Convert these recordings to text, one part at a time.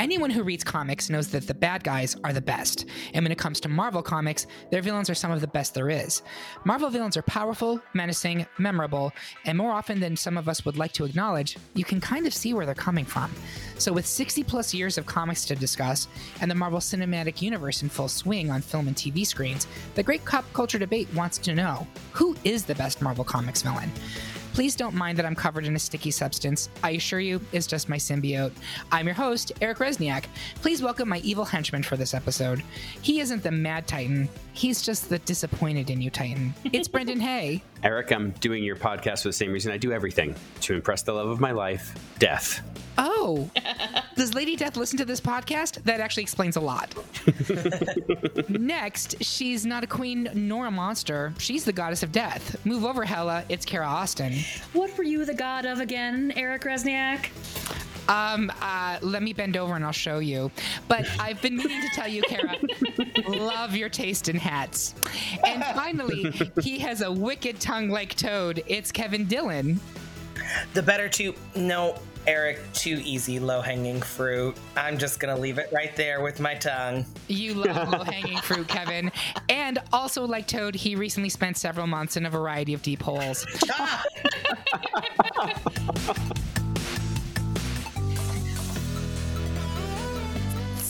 Anyone who reads comics knows that the bad guys are the best. And when it comes to Marvel comics, their villains are some of the best there is. Marvel villains are powerful, menacing, memorable, and more often than some of us would like to acknowledge, you can kind of see where they're coming from. So, with 60 plus years of comics to discuss and the Marvel Cinematic Universe in full swing on film and TV screens, the Great Pop Culture Debate wants to know who is the best Marvel Comics villain? Please don't mind that I'm covered in a sticky substance. I assure you, it's just my symbiote. I'm your host, Eric Resniak. Please welcome my evil henchman for this episode. He isn't the Mad Titan, he's just the disappointed in you Titan. It's Brendan Hay. Eric, I'm doing your podcast for the same reason I do everything to impress the love of my life, death. Oh, does Lady Death listen to this podcast? That actually explains a lot. Next, she's not a queen nor a monster. She's the goddess of death. Move over, Hela. It's Kara Austin. What were you the god of again, Eric Resniak? Um, uh, let me bend over and I'll show you. But I've been meaning to tell you, Kara, love your taste in hats. And finally, he has a wicked tongue like Toad. It's Kevin Dillon. The better to no, Eric, too easy, low hanging fruit. I'm just gonna leave it right there with my tongue. You love low hanging fruit, Kevin. And also, like Toad, he recently spent several months in a variety of deep holes. Ah!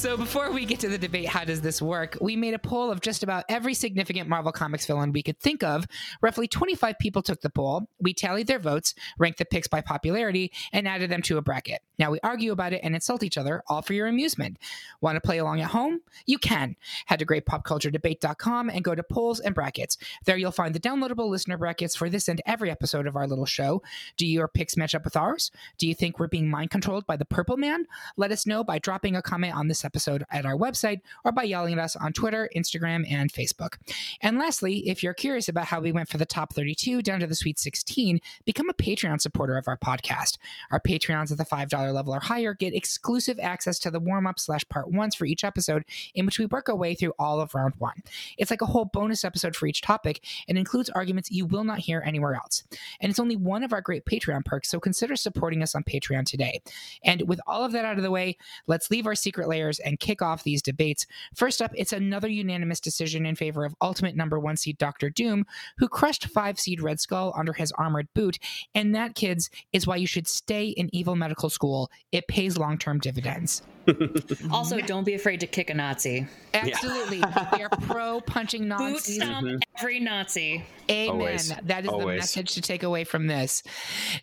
So before we get to the debate, how does this work? We made a poll of just about every significant Marvel Comics villain we could think of. Roughly 25 people took the poll. We tallied their votes, ranked the picks by popularity, and added them to a bracket. Now we argue about it and insult each other, all for your amusement. Want to play along at home? You can. Head to greatpopculturedebate.com and go to polls and brackets. There you'll find the downloadable listener brackets for this and every episode of our little show. Do your picks match up with ours? Do you think we're being mind controlled by the Purple Man? Let us know by dropping a comment on this episode at our website or by yelling at us on Twitter, Instagram, and Facebook. And lastly, if you're curious about how we went for the top 32 down to the Sweet 16, become a Patreon supporter of our podcast. Our Patreons at the $5 level or higher get exclusive access to the warm up slash part ones for each episode, in which we work our way through all of round one. It's like a whole bonus episode for each topic and includes arguments you will not hear anywhere else. And it's only one of our great Patreon perks, so consider supporting us on Patreon today. And with all of that out of the way, let's leave our secret layers and kick off these debates. First up, it's another unanimous decision in favor of ultimate number one seed Doctor Doom, who crushed five seed Red Skull under his armored boot. And that, kids, is why you should stay in evil medical school. It pays long term dividends. Also, don't be afraid to kick a Nazi. Absolutely. we are pro punching Boot Nazis. stomp every Nazi. Amen. Always. That is the message to take away from this.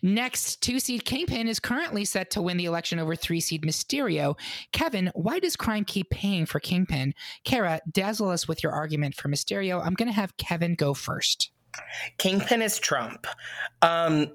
Next, two seed Kingpin is currently set to win the election over three seed Mysterio. Kevin, why does crime keep paying for Kingpin? Kara, dazzle us with your argument for Mysterio. I'm going to have Kevin go first. Kingpin is Trump. Um,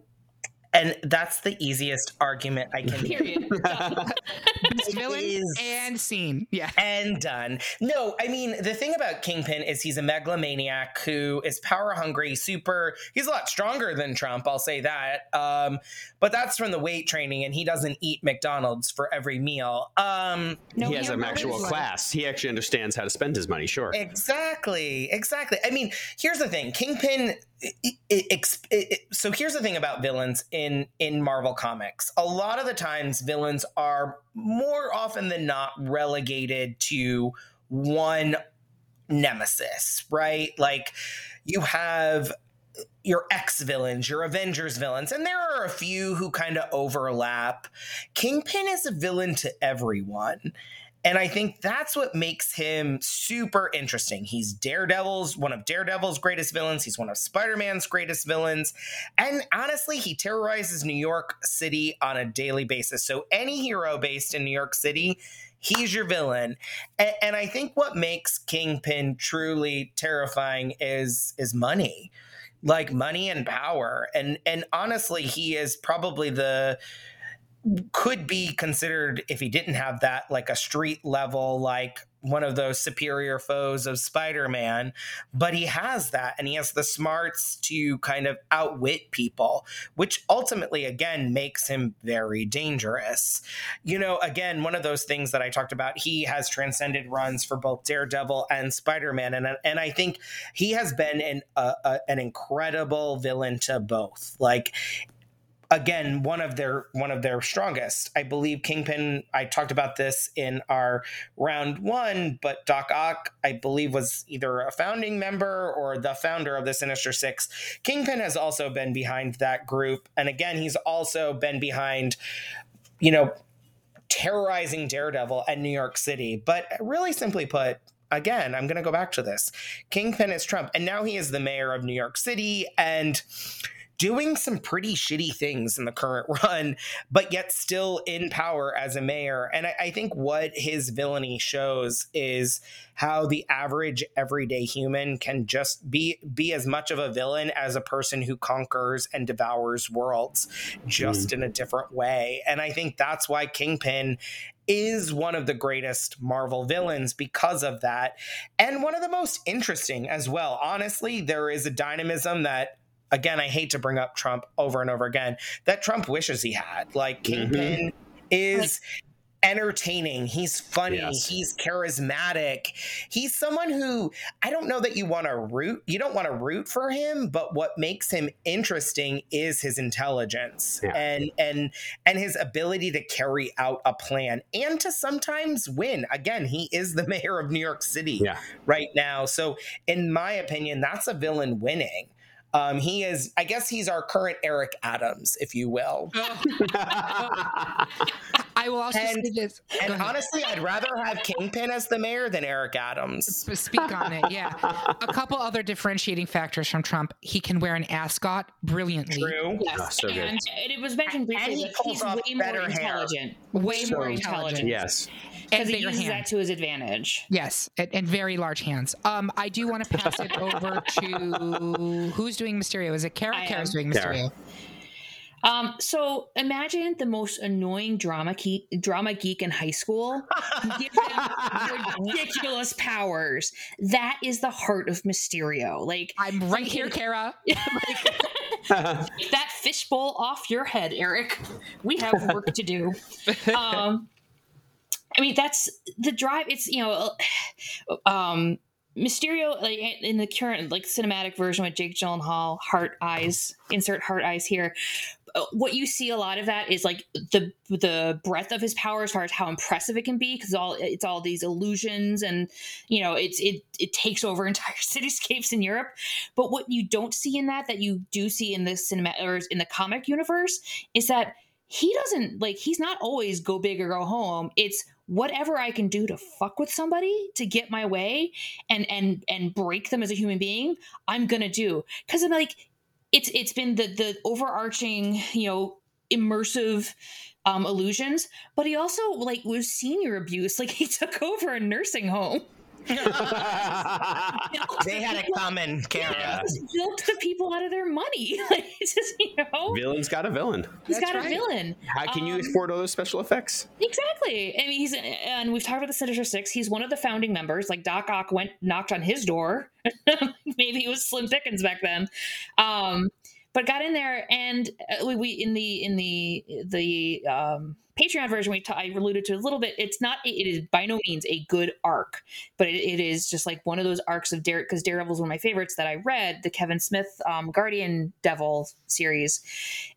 and that's the easiest argument I can Period. Best villain is- and scene. Yeah. and done. No, I mean the thing about Kingpin is he's a megalomaniac who is power hungry, super. He's a lot stronger than Trump, I'll say that. Um, but that's from the weight training, and he doesn't eat McDonald's for every meal. Um, No he has an hamburgers. actual class. He actually understands how to spend his money, sure. Exactly, exactly. I mean, here's the thing: Kingpin. It, it, so here's the thing about villains in in Marvel comics. A lot of the times, villains are more often than not relegated to one nemesis, right? Like you have your X villains, your Avengers villains, and there are a few who kind of overlap. Kingpin is a villain to everyone. And I think that's what makes him super interesting. He's Daredevil's, one of Daredevil's greatest villains. He's one of Spider Man's greatest villains. And honestly, he terrorizes New York City on a daily basis. So, any hero based in New York City, he's your villain. And, and I think what makes Kingpin truly terrifying is, is money like money and power and and honestly he is probably the could be considered if he didn't have that like a street level like one of those superior foes of Spider-Man but he has that and he has the smarts to kind of outwit people which ultimately again makes him very dangerous. You know again one of those things that I talked about he has transcended runs for both Daredevil and Spider-Man and and I think he has been an uh, uh, an incredible villain to both. Like again one of their one of their strongest. I believe Kingpin. I talked about this in our round one, but Doc Ock, I believe, was either a founding member or the founder of the Sinister Six. Kingpin has also been behind that group, and again, he's also been behind, you know, terrorizing Daredevil at New York City. But really, simply put, again, I'm going to go back to this. Kingpin is Trump, and now he is the mayor of New York City, and doing some pretty shitty things in the current run, but yet still in power as a mayor. And I, I, think what his villainy shows is how the average everyday human can just be be as much of a villain as a person who conquers and devours worlds, just mm. in a different way. And I think that's why Kingpin is one of the greatest Marvel villains because of that. And one of the most interesting as well. Honestly, there is a dynamism that again, I hate to bring up Trump over and over again, that Trump wishes he had. Like mm-hmm. Kingpin mm-hmm. is entertaining. He's funny. Yes. He's charismatic. He's someone who I don't know that you want to root. You don't want to root for him, but what makes him interesting is his intelligence yeah. and and and his ability to carry out a plan and to sometimes win. Again, he is the mayor of New York City yeah. right now. So in my opinion, that's a villain winning. Um, he is, I guess, he's our current Eric Adams, if you will. I will also and, say this. And honestly, I'd rather have Kingpin as the mayor than Eric Adams. Speak on it, yeah. A couple other differentiating factors from Trump: he can wear an ascot brilliantly. True. Yes, oh, so and it was mentioned briefly he he's way more intelligent. Hair. Way so more intelligent. Yes because he uses hands. that to his advantage. Yes, and, and very large hands. Um, I do want to pass it over to who's doing Mysterio. Is it Kara? Kara's doing Mysterio. Um, so imagine the most annoying drama geek, drama geek in high school. Give them ridiculous powers. That is the heart of Mysterio. Like I'm right here, Kara. that fishbowl off your head, Eric. We have work to do. Um, I mean, that's the drive. It's you know, um, Mysterio like in the current like cinematic version with Jake Gyllenhaal, heart eyes, insert heart eyes here. Uh, what you see a lot of that is like the the breadth of his power as far as how impressive it can be because all it's all these illusions and you know it's it it takes over entire cityscapes in Europe. But what you don't see in that that you do see in the cinema or in the comic universe is that he doesn't like he's not always go big or go home. It's whatever I can do to fuck with somebody to get my way and and and break them as a human being, I'm gonna do. Cause I'm like, it's it's been the the overarching, you know, immersive um illusions, but he also like was senior abuse. Like he took over a nursing home. they had it coming, Kara. Yeah, bilked the people out of their money. Like, just, you know, villain's got a villain. He's That's got right. a villain. How can um, you afford all those special effects? Exactly. I mean, he's and we've talked about the Sinister Six. He's one of the founding members. Like Doc Ock went knocked on his door. Maybe it was Slim Pickens back then. Um, but got in there and uh, we, we in the in the the um, Patreon version we I alluded to a little bit. It's not it is by no means a good arc, but it, it is just like one of those arcs of Dare because Daredevil is one of my favorites that I read the Kevin Smith um, Guardian Devil series,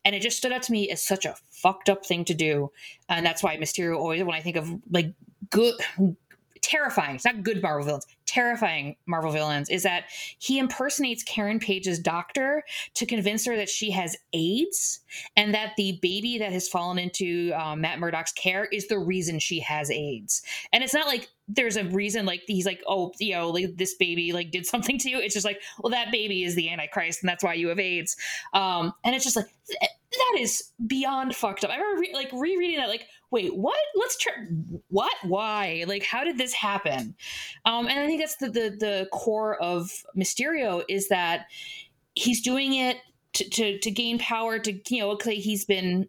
and it just stood out to me as such a fucked up thing to do, and that's why Mysterio always when I think of like good terrifying. It's not good Marvel villains, terrifying Marvel villains. Is that he impersonates Karen Page's doctor to convince her that she has AIDS and that the baby that has fallen into um, Matt Murdock's care is the reason she has AIDS. And it's not like there's a reason like he's like oh you know like this baby like did something to you it's just like well that baby is the antichrist and that's why you have aids um and it's just like that is beyond fucked up i remember re- like rereading that like wait what? Let's try what? Why? Like how did this happen? Um and i think that's the the, the core of mysterio is that he's doing it to, to, to gain power to you know okay he's been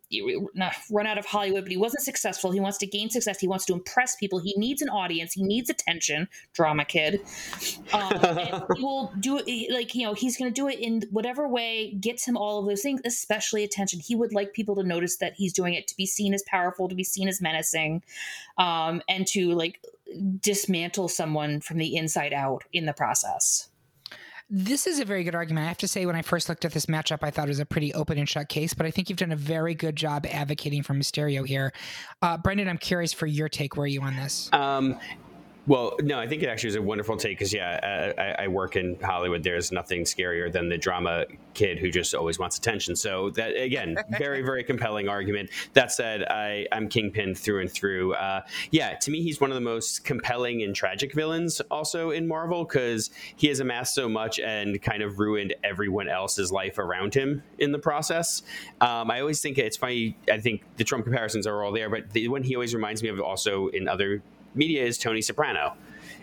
not run out of hollywood but he wasn't successful. He wants to gain success. He wants to impress people. He needs an audience. He needs attention. Drama kid. Um, he will do it like you know he's going to do it in whatever way gets him all of those things especially attention. He would like people to notice that he's doing it to be seen as powerful to be seen as menacing um, and to like dismantle someone from the inside out in the process This is a very good argument. I have to say, when I first looked at this matchup, I thought it was a pretty open and shut case, but I think you've done a very good job advocating for Mysterio here. Uh, Brendan, I'm curious for your take. Where are you on this? Um, well, no, I think it actually was a wonderful take because, yeah, I, I, work in Hollywood. There's nothing scarier than the drama kid who just always wants attention. So that again, very, very compelling argument. That said, I, I'm Kingpin through and through. Uh, yeah, to me, he's one of the most compelling and tragic villains also in Marvel because he has amassed so much and kind of ruined everyone else's life around him in the process. Um, I always think it's funny. I think the Trump comparisons are all there, but the one he always reminds me of also in other media is Tony Soprano.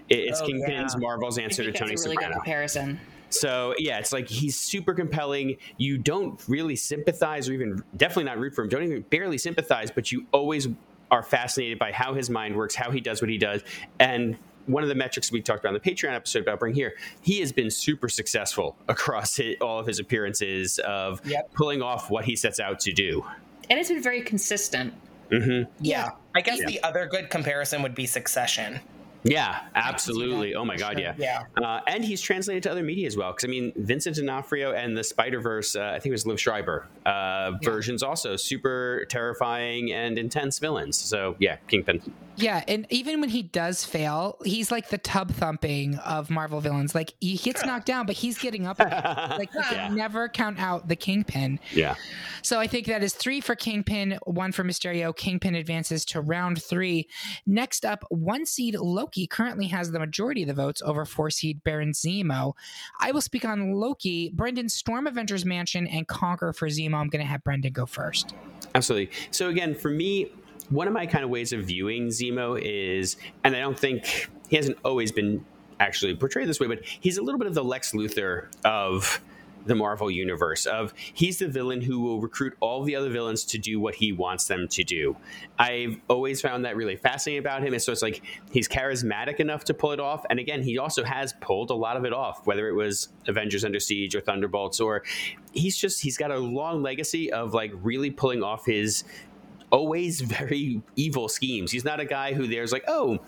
It's oh, Kingpin's yeah. Marvel's answer to Tony really Soprano. comparison. So yeah, it's like he's super compelling. You don't really sympathize, or even definitely not root for him. Don't even barely sympathize, but you always are fascinated by how his mind works, how he does what he does, and one of the metrics we talked about in the Patreon episode about Bring Here, he has been super successful across his, all of his appearances of yep. pulling off what he sets out to do. And it's been very consistent. Mm-hmm. Yeah. I guess yeah. the other good comparison would be Succession. Yeah, absolutely. Oh my God, yeah. Yeah. Uh, and he's translated to other media as well. Because I mean, Vincent D'Onofrio and the Spider Verse, uh, I think it was Liev Schreiber uh, yeah. versions, also super terrifying and intense villains. So yeah, Kingpin. Yeah, and even when he does fail, he's like the tub thumping of Marvel villains. Like he gets knocked down, but he's getting up. like you yeah. can never count out the Kingpin. Yeah. So I think that is three for Kingpin, one for Mysterio. Kingpin advances to round three. Next up, one seed Loki currently has the majority of the votes over four seed Baron Zemo. I will speak on Loki. Brendan, storm Avengers Mansion and conquer for Zemo. I'm going to have Brendan go first. Absolutely. So again, for me, one of my kind of ways of viewing Zemo is, and I don't think he hasn't always been actually portrayed this way, but he's a little bit of the Lex Luthor of the Marvel universe of he's the villain who will recruit all the other villains to do what he wants them to do. I've always found that really fascinating about him. And so it's like he's charismatic enough to pull it off. And again, he also has pulled a lot of it off, whether it was Avengers Under Siege or Thunderbolts, or he's just he's got a long legacy of like really pulling off his always very evil schemes. He's not a guy who there's like, oh,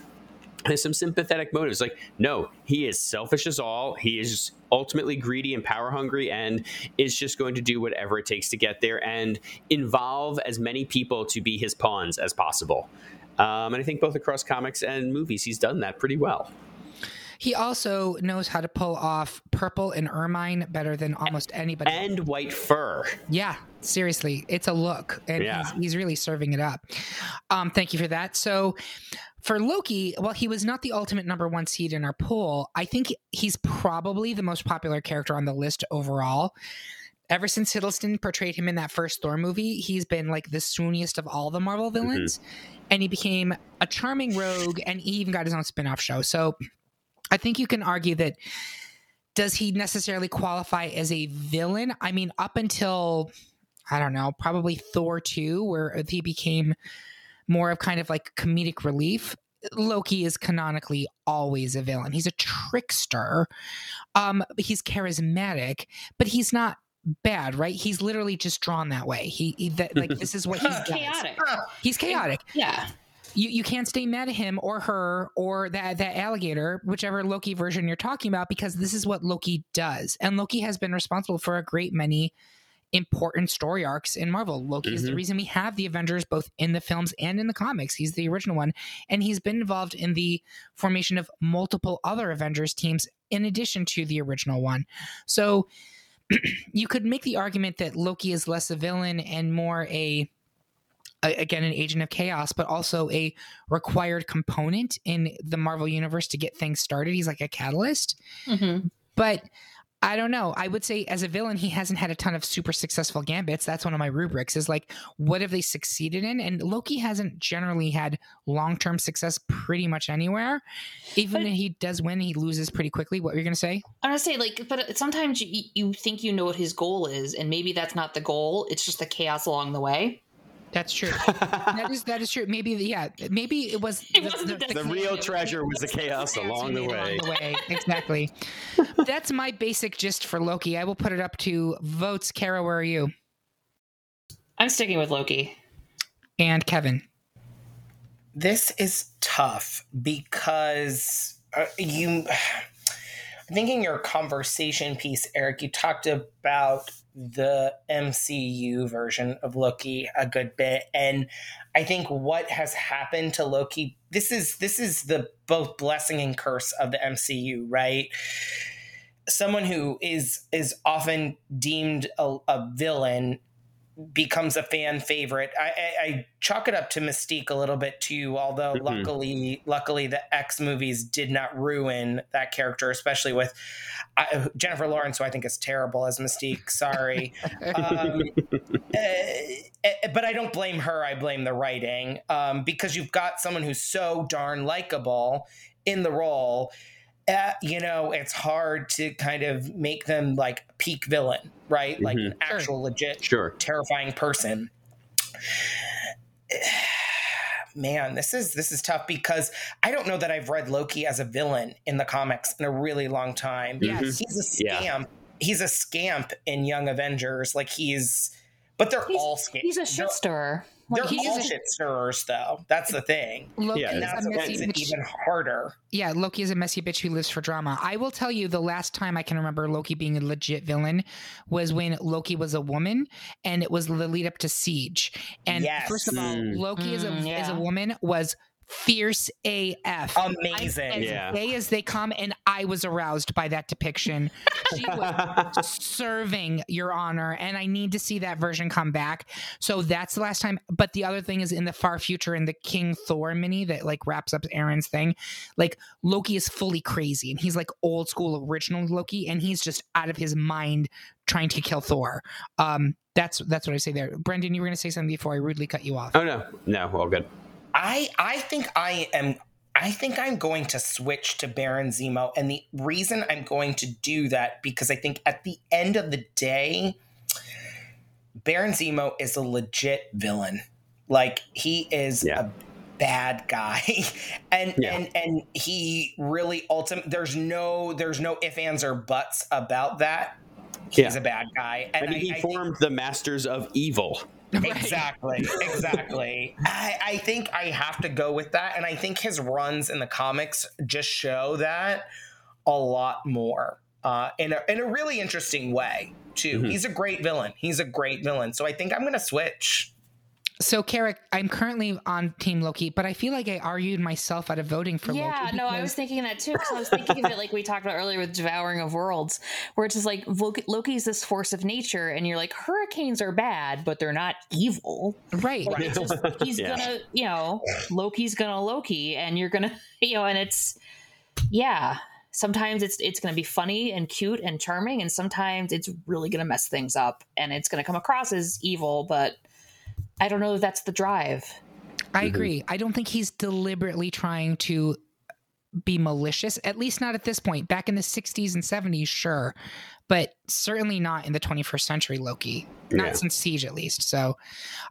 has some sympathetic motives. Like, no, he is selfish as all. He is ultimately greedy and power hungry and is just going to do whatever it takes to get there and involve as many people to be his pawns as possible. Um, and I think both across comics and movies, he's done that pretty well. He also knows how to pull off purple and ermine better than almost anybody. And white fur. Yeah, seriously, it's a look, and yeah. he's, he's, really serving it up. Um, thank you for that. So, for Loki, while he was not the ultimate number one seed in our poll, I think he's probably the most popular character on the list overall. Ever since Hiddleston portrayed him in that first Thor movie, he's been like the swooniest of all the Marvel mm-hmm. villains. Mm-hmm. And he became a charming rogue, and he even got his own spin off show. So I think you can argue that does he necessarily qualify as a villain? I mean, up until I don't know, probably Thor 2, where he became more of kind of like comedic relief. Loki is canonically always a villain. He's a trickster. Um, he's charismatic, but he's not bad, right? He's literally just drawn that way. He, he that like this is what he's chaotic. He's chaotic. Yeah you, you can't stay mad at him or her or that that alligator, whichever Loki version you're talking about, because this is what Loki does. And Loki has been responsible for a great many important story arcs in Marvel. Loki mm-hmm. is the mm-hmm. reason we have the Avengers both in the films and in the comics. He's the original one. And he's been involved in the formation of multiple other Avengers teams in addition to the original one. So you could make the argument that Loki is less a villain and more a again an agent of chaos but also a required component in the marvel universe to get things started he's like a catalyst mm-hmm. but I don't know. I would say as a villain, he hasn't had a ton of super successful gambits. That's one of my rubrics is like, what have they succeeded in? And Loki hasn't generally had long term success pretty much anywhere. Even if he does win, he loses pretty quickly. What were you going to say? I'm going to say, like, but sometimes you, you think you know what his goal is, and maybe that's not the goal. It's just the chaos along the way. That's true. that is that is true. Maybe yeah. Maybe it was it the, the, the, the, real treasure was the chaos along the way. Along the way, exactly. That's my basic gist for Loki. I will put it up to votes. Kara, where are you? I'm sticking with Loki. And Kevin. This is tough because uh, you I think in your conversation piece, Eric, you talked about the MCU version of Loki a good bit, and I think what has happened to Loki this is this is the both blessing and curse of the MCU, right? Someone who is is often deemed a, a villain becomes a fan favorite. I, I, I, chalk it up to Mystique a little bit too, although mm-hmm. luckily, luckily the X movies did not ruin that character, especially with uh, Jennifer Lawrence, who I think is terrible as Mystique. Sorry, um, uh, but I don't blame her. I blame the writing um, because you've got someone who's so darn likable in the role uh, you know, it's hard to kind of make them like peak villain, right? Like mm-hmm. an actual legit, sure. terrifying person. Man, this is this is tough because I don't know that I've read Loki as a villain in the comics in a really long time. Yes, mm-hmm. he's a scamp. Yeah. He's a scamp in Young Avengers. Like he's, but they're he's, all scamps. He's a shit stirrer. They're all shit stirrers, though. That's the thing. Loki yeah, that's what makes it even harder. Yeah, Loki is a messy bitch who lives for drama. I will tell you, the last time I can remember Loki being a legit villain was when Loki was a woman, and it was the lead up to Siege. And yes. first of all, mm. Loki mm, as a yeah. as a woman was fierce AF. Amazing. as yeah. gay as they come, and I was aroused by that depiction. She was serving your honor, and I need to see that version come back. So that's the last time. But the other thing is in the far future in the King Thor mini that like wraps up Aaron's thing, like Loki is fully crazy and he's like old school original Loki, and he's just out of his mind trying to kill Thor. Um, that's that's what I say there. Brendan, you were going to say something before I rudely cut you off. Oh no, no, all good. I I think I am I think I'm going to switch to Baron Zemo. And the reason I'm going to do that because I think at the end of the day, Baron Zemo is a legit villain. Like he is yeah. a bad guy. and yeah. and and he really ultimate there's no there's no ifs, ands, or buts about that. He's yeah. a bad guy. And I mean, he I formed think, the Masters of Evil. Exactly, exactly. I, I think I have to go with that, and I think his runs in the comics just show that a lot more uh, in a in a really interesting way too. Mm-hmm. He's a great villain. He's a great villain. So I think I'm going to switch. So, Carrick, I'm currently on Team Loki, but I feel like I argued myself out of voting for yeah, Loki. Yeah, no, I was thinking that too because I was thinking of it like we talked about earlier with Devouring of Worlds, where it's just like Loki's this force of nature, and you're like, hurricanes are bad, but they're not evil. Right. right. Just, he's yeah. gonna, you know, Loki's gonna Loki, and you're gonna, you know, and it's, yeah. Sometimes it's it's going to be funny and cute and charming, and sometimes it's really going to mess things up, and it's going to come across as evil, but I don't know if that's the drive. I mm-hmm. agree. I don't think he's deliberately trying to be malicious, at least not at this point. Back in the 60s and 70s, sure, but certainly not in the 21st century, Loki. Not yeah. since Siege, at least. So,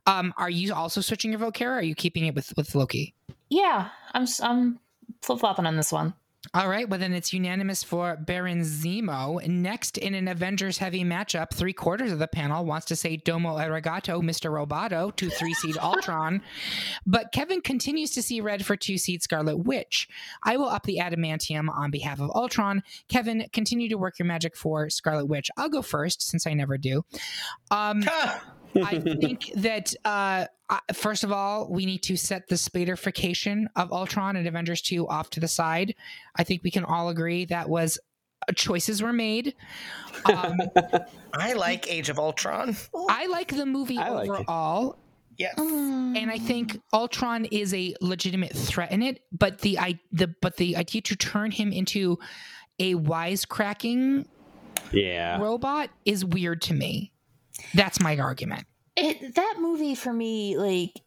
um, are you also switching your vote, Kara? are you keeping it with, with Loki? Yeah, I'm, I'm flip flopping on this one. All right, well then it's unanimous for Baron Zemo. Next, in an Avengers heavy matchup, three quarters of the panel wants to say Domo Arigato, Mr. Roboto, to three seed Ultron. But Kevin continues to see red for two seed Scarlet Witch. I will up the adamantium on behalf of Ultron. Kevin, continue to work your magic for Scarlet Witch. I'll go first since I never do. Um, I think that uh, first of all, we need to set the spaderification of Ultron and Avengers 2 off to the side. I think we can all agree that was uh, choices were made. Um, I like Age of Ultron. I like the movie I overall. Like Yes. And I think Ultron is a legitimate threat in it, but the I the but the idea to turn him into a wisecracking yeah. robot is weird to me. That's my argument. It that movie for me, like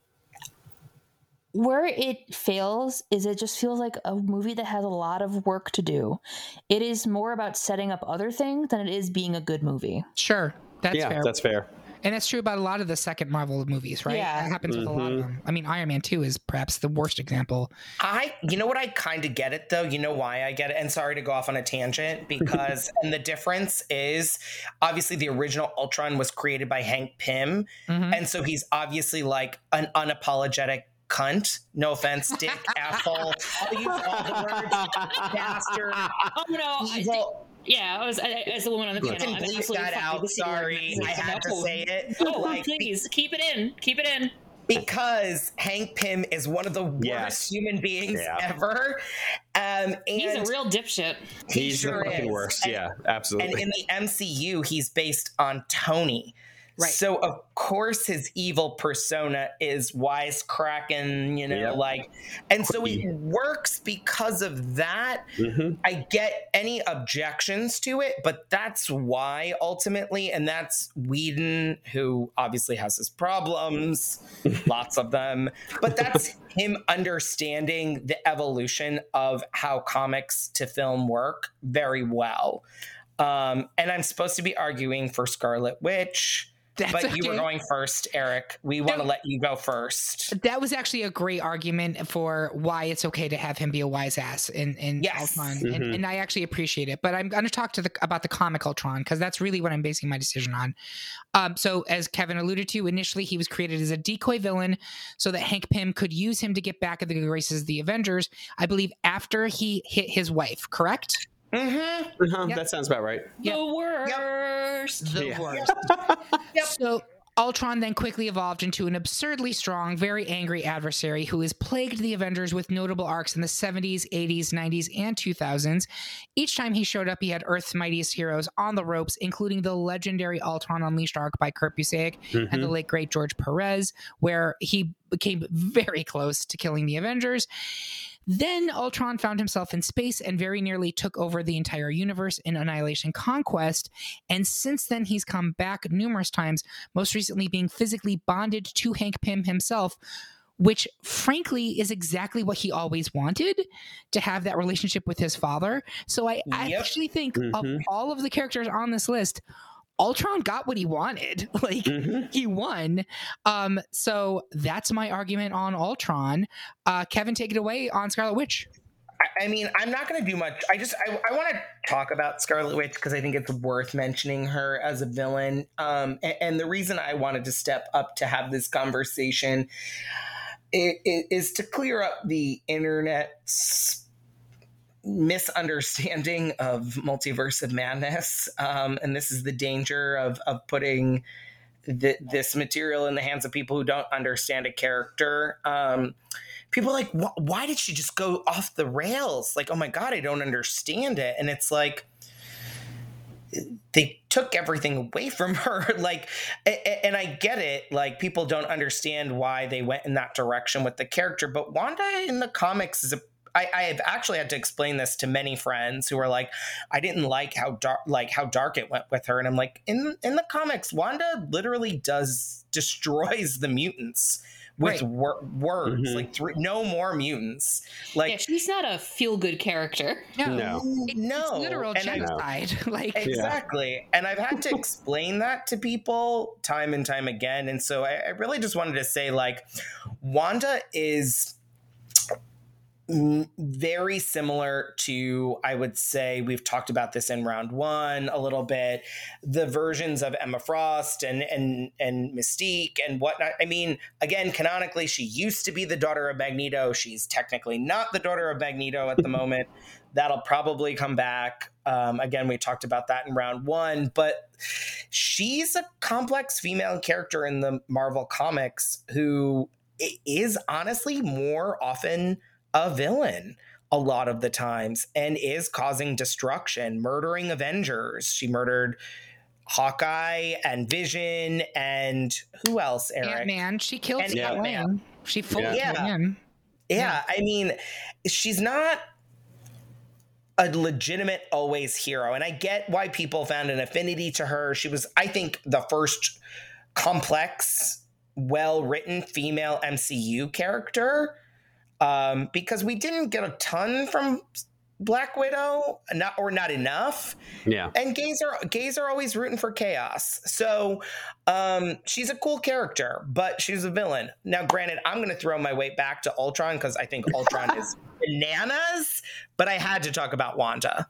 where it fails is it just feels like a movie that has a lot of work to do. It is more about setting up other things than it is being a good movie. Sure. That's yeah, fair. that's fair. And that's true about a lot of the second Marvel movies, right? Yeah. That happens mm-hmm. with a lot of mm-hmm. them. I mean, Iron Man 2 is perhaps the worst example. I, you know what, I kind of get it though. You know why I get it? And sorry to go off on a tangent because, and the difference is obviously the original Ultron was created by Hank Pym. Mm-hmm. And so he's obviously like an unapologetic cunt. No offense, dick, asshole. I'll use all the words. Bastard. Oh no! I, Evil. Yeah, I was I, as the woman on the Look, panel. can I'm bleep that out. with the Sorry, I had to say it. Oh, Like, please keep it in. Keep it in. because Hank Pym is one of the worst Yes. human beings Yeah. ever. Um, and He's a real dipshit. he He's sure the fucking is. worst. And- yeah, absolutely. And absolutely. in the MCU, he's based on Tony. Right. So of course his evil persona is wisecracking, you know, Yep. like, and so it works because of that. hmm I get any objections to it, but that's why ultimately, and that's Whedon, who obviously has his problems, lots of them, but that's him understanding the evolution of how comics to film work very well. Um, and I'm supposed to be arguing for Scarlet Witch, That's but you were going first, Eric. We want to let you go first. That was actually a great argument for why it's okay to have him be a wise ass in in Yes. Ultron, and, and I actually appreciate it. But I'm going to talk to the about the comic Ultron because that's really what I'm basing my decision on. Um, so as Kevin alluded to, initially he was created as a decoy villain so that Hank Pym could use him to get back at the good graces of the Avengers. I believe after he hit his wife, correct? Mm-hmm. Uh-huh, Yep. That sounds about right. Yep. The worst. The Yeah. worst. Yep. So Ultron then quickly evolved into an absurdly strong, very angry adversary who has plagued the Avengers with notable arcs in the 70s, 80s, 90s, and 2000s. Each time he showed up, he had Earth's mightiest heroes on the ropes, including the legendary Ultron Unleashed arc by Kurt Busiek and the Mhm. late great George Perez, where he became very close to killing the Avengers. Then Ultron found himself in space and very nearly took over the entire universe in Annihilation Conquest. And since then, he's come back numerous times, most recently being physically bonded to Hank Pym himself. Which, frankly, is exactly what he always wanted to have that relationship with his father. So, I, I Yep. actually think of Mhm. all of the characters on this list, Ultron got what he wanted. Like, Mhm. he won. Um, so that's my argument on Ultron. Uh, Kevin, take it away on Scarlet Witch. I, I mean, I'm not going to do much. I just I, I want to talk about Scarlet Witch because I think it's worth mentioning her as a villain. Um, and, and the reason I wanted to step up to have this conversation i- i- is to clear up the internet's misunderstanding of multiverse of madness. Um, and this is the danger of of putting th- this material in the hands of people who don't understand a character. Um, people like why did she just go off the rails? Like oh my god i don't understand it. And it's like they took everything away from her. Like and i get it. Like people don't understand why they went in that direction with the character but wanda in the comics is a I, I have actually had to explain this to many friends who are like, I didn't like how dark, like how dark it went with her, and I'm like, in in the comics, Wanda literally does destroys the mutants with Right. wor- words, Mhm. like three, no more mutants, like yeah, she's not a feel good character. No. It- no, it's literal and I- genocide. like, Exactly. And I've had to explain that to people time and time again. And so I, I really just wanted to say, like, Wanda is very similar to, I would say, we've talked about this in round one a little bit, the versions of Emma Frost and and and Mystique and whatnot. I mean, again, canonically, she used to be the daughter of Magneto. She's technically not the daughter of Magneto at the moment. That'll probably come back. Um, again, we talked about that in round one, but she's a complex female character in the Marvel comics who is honestly more often a villain a lot of the times and is causing destruction, murdering Avengers. She murdered Hawkeye and Vision and who else, Eric? Ant Man, she killed And Scott Ant-Man. Lang. She fully Yeah. killed him. Yeah, I mean, she's not a legitimate always hero. And I get why people found an affinity to her. She was, I think, the first complex, well written female MCU character. Um, because we didn't get a ton from Black Widow, not or not enough Yeah. and gays are gays are always rooting for chaos. So um, she's a cool character, but she's a villain. Now, granted, I'm going to throw my weight back to Ultron because I think Ultron is bananas. But I had to talk about Wanda.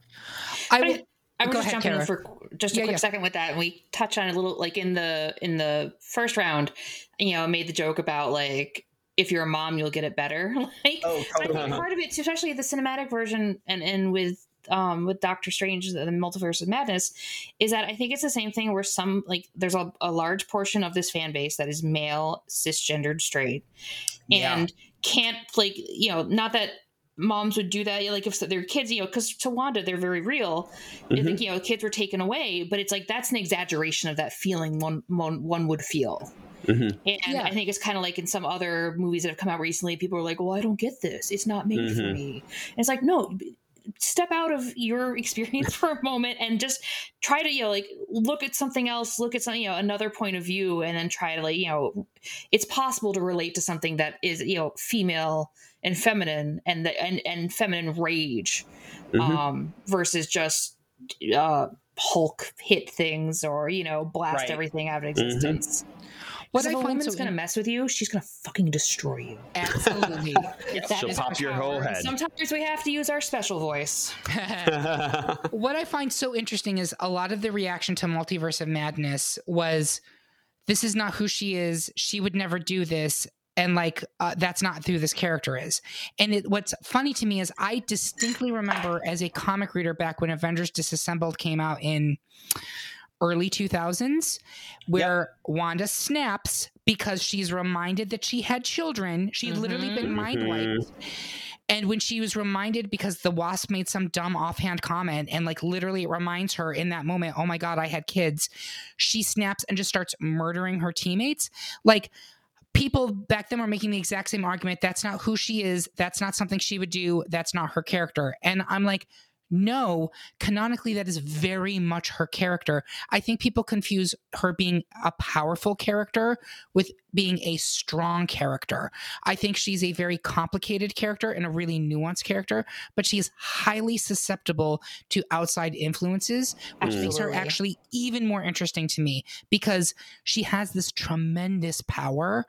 I I, will. I was Go just ahead, jumping in for just a Yeah, quick yeah. second with that, and we touch on it a little like in the in the first round. You know, I made the joke about like if you're a mom, you'll get it better. like, Oh, I think part of it, especially the cinematic version, and and with um with Doctor Strange, the Multiverse of Madness, is that I think it's the same thing where some like there's a, a large portion of this fan base that is male, cisgendered, straight, Yeah. and can't like you know not that moms would do that like if their kids you know because to wanda they're very real Mhm. think you know kids were taken away but it's like that's an exaggeration of that feeling one one, one would feel Mhm. and Yeah. i think it's kind of like in some other movies that have come out recently people are like well i don't get this it's not made for Mhm. me and it's like no step out of your experience for a moment and just try to you know like look at something else look at something you know another point of view and then try to like you know it's possible to relate to something that is you know female and feminine and the and, and feminine rage Mhm. um versus just uh hulk hit things or you know blast Right. everything out of existence What what if a woman's so gonna in- mess with you she's gonna fucking destroy you absolutely. That She'll pop your power. whole head. sometimes we have to use our special voice what I find so interesting is a lot of the reaction to Multiverse of Madness was this is not who she is. She would never do this. And like, uh, that's not who this character is. And it, what's funny to me is I distinctly remember as a comic reader back when Avengers Disassembled came out in early 2000s, where Wanda snaps because she's reminded that she had children. She'd literally been mm-hmm. mind wiped. Mm-hmm. And when she was reminded because the wasp made some dumb offhand comment and like literally it reminds her in that moment, oh my God, I had kids, she snaps and just starts murdering her teammates. Like people back then were making the exact same argument. That's not who she is. That's not something she would do. That's not her character. And I'm like, no, canonically, that is very much her character. I think people confuse her being a powerful character with being a strong character. I think she's a very complicated character and a really nuanced character, but she is highly susceptible to outside influences, which makes her actually even more interesting to me because she has this tremendous power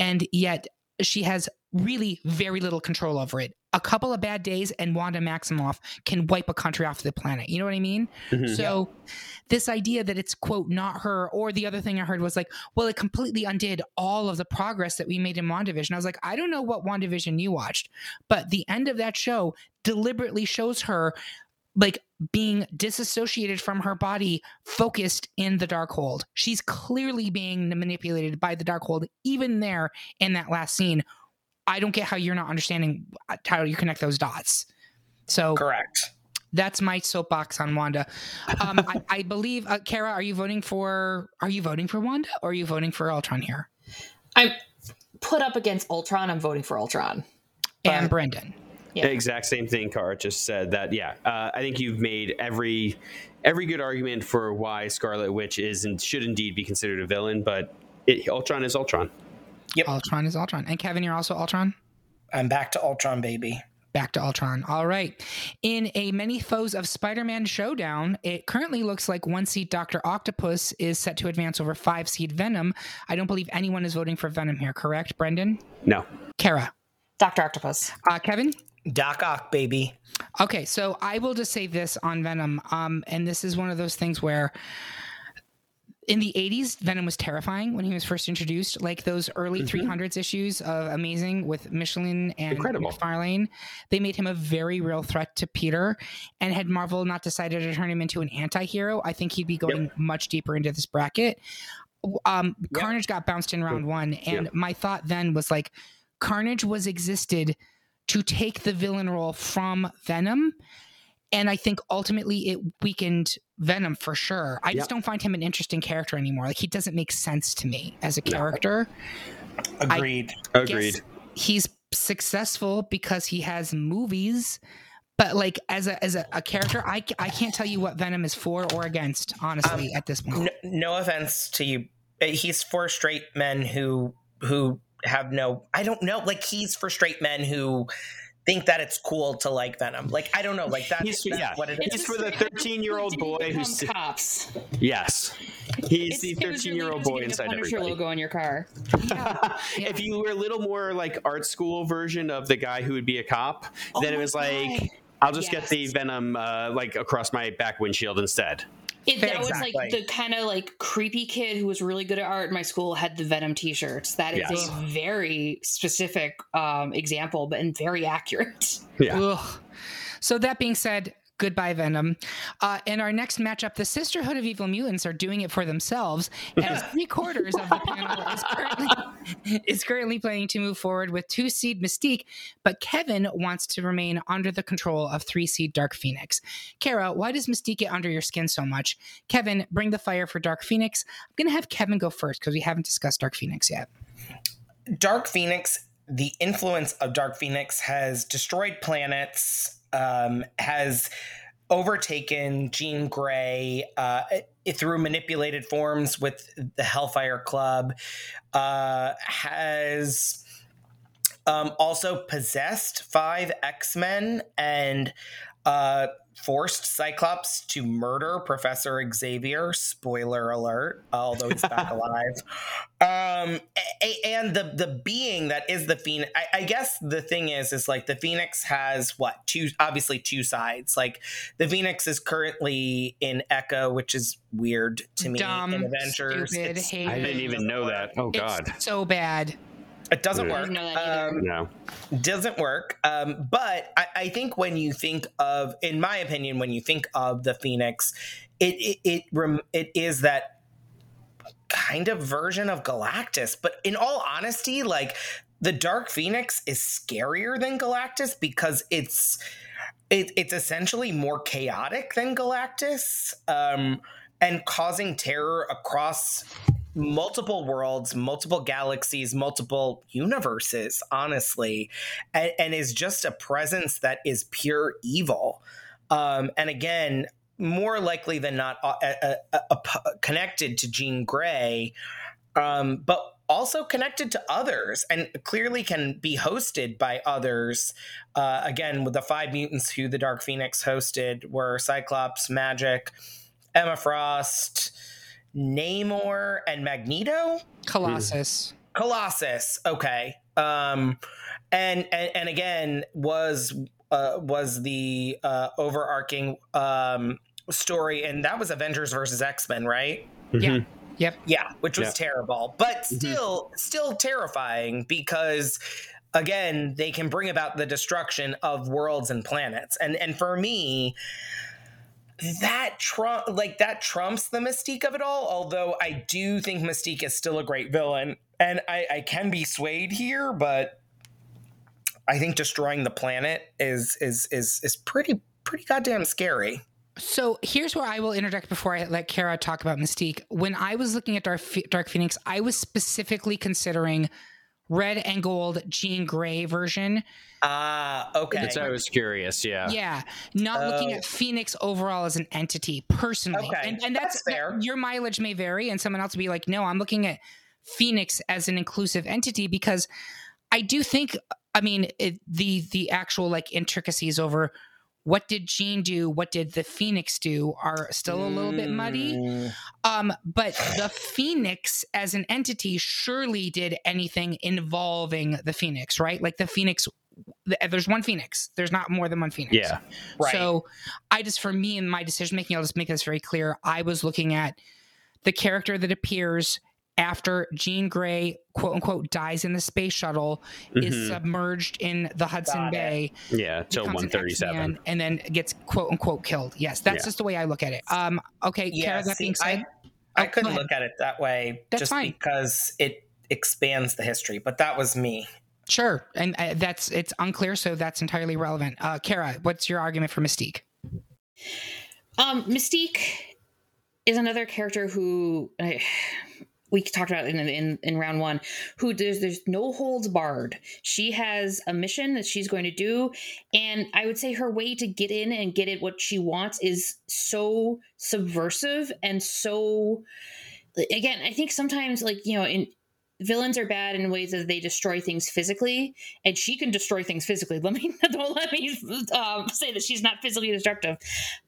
and yet she has really very little control over it. A couple of bad days and Wanda Maximoff can wipe a country off the planet. You know what I mean? Mhm. So this idea that it's quote not her or the other thing I heard was like, well, it completely undid all of the progress that we made in WandaVision. I was like, I don't know what WandaVision you watched, but the end of that show deliberately shows her like being disassociated from her body, focused in the Darkhold. She's clearly being manipulated by the Darkhold, even there in that last scene. I don't get how you're not understanding uh, how you connect those dots. So Correct. that's my soapbox on Wanda. Um, I, I believe, uh, Kara, are you voting for? Are you voting for Wanda or are you voting for Ultron here? i'm put up against ultron i'm voting for ultron And Brendan. Yeah. Exact same thing Kara just said that yeah uh, I think you've made every every good argument for why Scarlet Witch is and should indeed be considered a villain but it, Ultron is Ultron Yep. Ultron is Ultron. And Kevin, you're also Ultron. I'm back to Ultron, baby. Back to Ultron. All right. In a Many Foes of Spider Man showdown, it currently looks like one seed Dr. Octopus is set to advance over five seed Venom. I don't believe anyone is voting for Venom here, correct, Brendan? no Kara. dr octopus Uh, Kevin? Doc Ock, baby. Okay, so I will just say this on Venom, um, and this is one of those things where in the 80s, Venom was terrifying when he was first introduced. Like those early 300s issues of Amazing with Michelinie and Incredible. McFarlane, they made him a very real threat to Peter. And had Marvel not decided to turn him into an anti hero, I think he'd be going much deeper into this bracket. Um, Carnage got bounced in round one, and my thought then was like, Carnage was existed to take the villain role from Venom. And I think ultimately it weakened Venom for sure. I just don't find him an interesting character anymore. Like he doesn't make sense to me as a character. Agreed. agreed he's successful because he has movies, but like as a as a, a character, I, I can't tell you what Venom is for or against, honestly, um, at this point. no, no offense to you. He's for straight men who who have no. I don't know. Like he's for straight men who think that it's cool to like Venom. Like I don't know. Like that's, He's- that's yeah. what it It's is. for the 13-year-old boy who's- cops. yes he's It's- the 13 year old really boy getting a inside Punisher everybody logo on your car. if you were a little more like art school version of the guy who would be a cop, then it my was like I'll just get the venom uh, like across my back windshield instead. It, that was like the kind of like creepy kid who was really good at art in my school had the Venom T-shirts. That is Yes. a very specific um, example, but and very accurate. Yeah. Ugh. So that being said, goodbye Venom. Uh, in our next matchup, the Sisterhood of Evil Mutants are doing it for themselves, as three quarters of the panel is currently is currently planning to move forward with two seed Mystique, but Kevin wants to remain under the control of three seed Dark Phoenix. Kara, why does Mystique get under your skin so much? Kevin, bring the fire for Dark Phoenix. I'm gonna have Kevin go first because we haven't discussed Dark Phoenix yet. Dark Phoenix, the influence of Dark Phoenix has destroyed planets, um, has overtaken Jean Grey uh, through manipulated forms with the Hellfire Club, uh, has um, also possessed five X Men and uh, forced Cyclops to murder Professor Xavier. Spoiler alert, although he's back alive. Um, a- a- and the the being that is the phoenix. I, I guess the thing is, is like the phoenix has what two? Obviously, two sides. Like the phoenix is currently in Echo, which is weird to me. Dumb, in Avengers, stupid, I didn't even know that. Oh It's God. so bad. It doesn't Yeah. I work. didn't know that. Um, No. doesn't work. Um, but I, I think when you think of, in my opinion, when you think of the Phoenix, it it it, rem, it is that kind of version of Galactus. But in all honesty, like the Dark Phoenix is scarier than Galactus because it's it, it's essentially more chaotic than Galactus, um, and causing terror across multiple worlds, multiple galaxies, multiple universes, honestly, and, and is just a presence that is pure evil. Um, and again, more likely than not, uh, uh, uh, connected to Jean Grey, um, but also connected to others and clearly can be hosted by others. Again, with the five mutants who the Dark Phoenix hosted were Cyclops, Magik, Emma Frost, Namor, and Magneto. Colossus. Colossus. Okay. Um, and and and again was uh, was the uh, overarching um story, and that was Avengers versus X Men, right? Yeah. Mhm. Yep. Yeah, which was Yeah. terrible, but still still terrifying because again, they can bring about the destruction of worlds and planets. And and for me, that trump like that trumps the mystique of it all, although I do think Mystique is still a great villain. And I, I can be swayed here, but I think destroying the planet is is is is pretty pretty goddamn scary. So here's where I will interject before I let Kara talk about Mystique. When I was looking at Dark, Dark Phoenix, I was specifically considering red and gold Jean Grey version. Ah, okay. That's why I was curious. Yeah. Yeah, not looking Oh. at Phoenix overall as an entity personally. Okay, And, and that's, that's fair. that- your mileage may vary, and someone else will be like, no, I'm looking at Phoenix as an inclusive entity because I do think, I mean, it, the the actual like intricacies over what did Jean do, what did the Phoenix do, are still a little bit muddy. Mm, Um, but the Phoenix as an entity surely did anything involving the Phoenix, right? Like the Phoenix, th- there's one Phoenix. There's not more than one Phoenix. Yeah. Right. So I just, for me in my decision making, I'll just make this very clear. I was looking at the character that appears after Jean Grey, quote unquote, dies in the space shuttle, is Mhm. submerged in the Hudson Got it. Bay, Yeah. Till becomes an 137. And then gets quote unquote killed. Yes, that's Yeah. just the way I look at it. Um, okay, Yeah, Kara, that see, being said, I Oh, couldn't look at it that way That's just fine. because it expands the history, but that was me. Sure, and uh, that's it's unclear, so that's entirely relevant. Uh, Kara, what's your argument for Mystique? Um, Mystique is another character who uh, we talked about in, in in round one. Who there's there's no holds barred. She has a mission that she's going to do, and I would say her way to get in and get it what she wants is so subversive and so. Again, I think sometimes like you know in villains are bad in ways that they destroy things physically and she can destroy things physically let me don't let me um, say that she's not physically destructive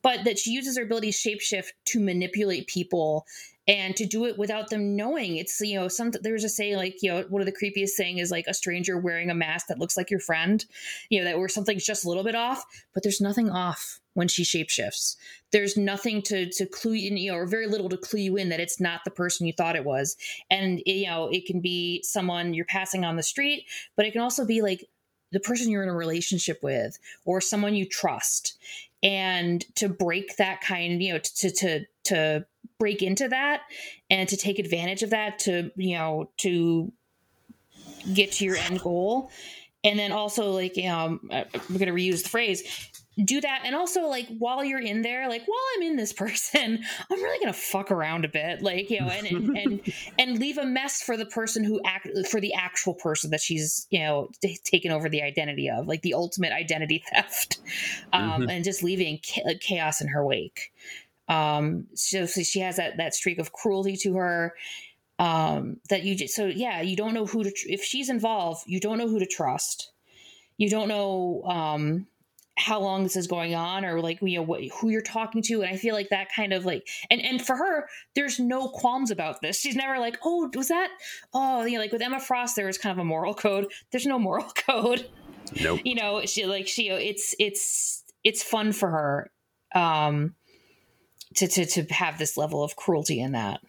but that she uses her ability shapeshift to manipulate people and to do it without them knowing. It's you know some there's a saying like you know one of the creepiest thing is like a stranger wearing a mask that looks like your friend, you know that where something's just a little bit off, but there's nothing off when she shapeshifts. There's nothing to to clue you, you know, or very little to clue you in that it's not the person you thought it was. And you know, it can be someone you're passing on the street, but it can also be like the person you're in a relationship with or someone you trust. And to break that kind, you know, to to to break into that and to take advantage of that to, you know, to get to your end goal. And then also like, um, I'm going to reuse the phrase, do that and also like while you're in there like while i'm in this person i'm really gonna fuck around a bit like you know and and and, and leave a mess for the person who act for the actual person that she's you know t- taken over the identity of like the ultimate identity theft um mm-hmm. and just leaving cha- chaos in her wake um so, so she has that that streak of cruelty to her um that you just so yeah you don't know who to tr- if she's involved you don't know who to trust. You don't know um how long this is going on or like you know what, who you're talking to and i feel like that kind of like and and for her there's no qualms about this. She's never like oh was that oh you know like with emma frost there was kind of a moral code. There's no moral code. Nope. You know she like she it's it's it's fun for her. Um to to to have this level of cruelty in that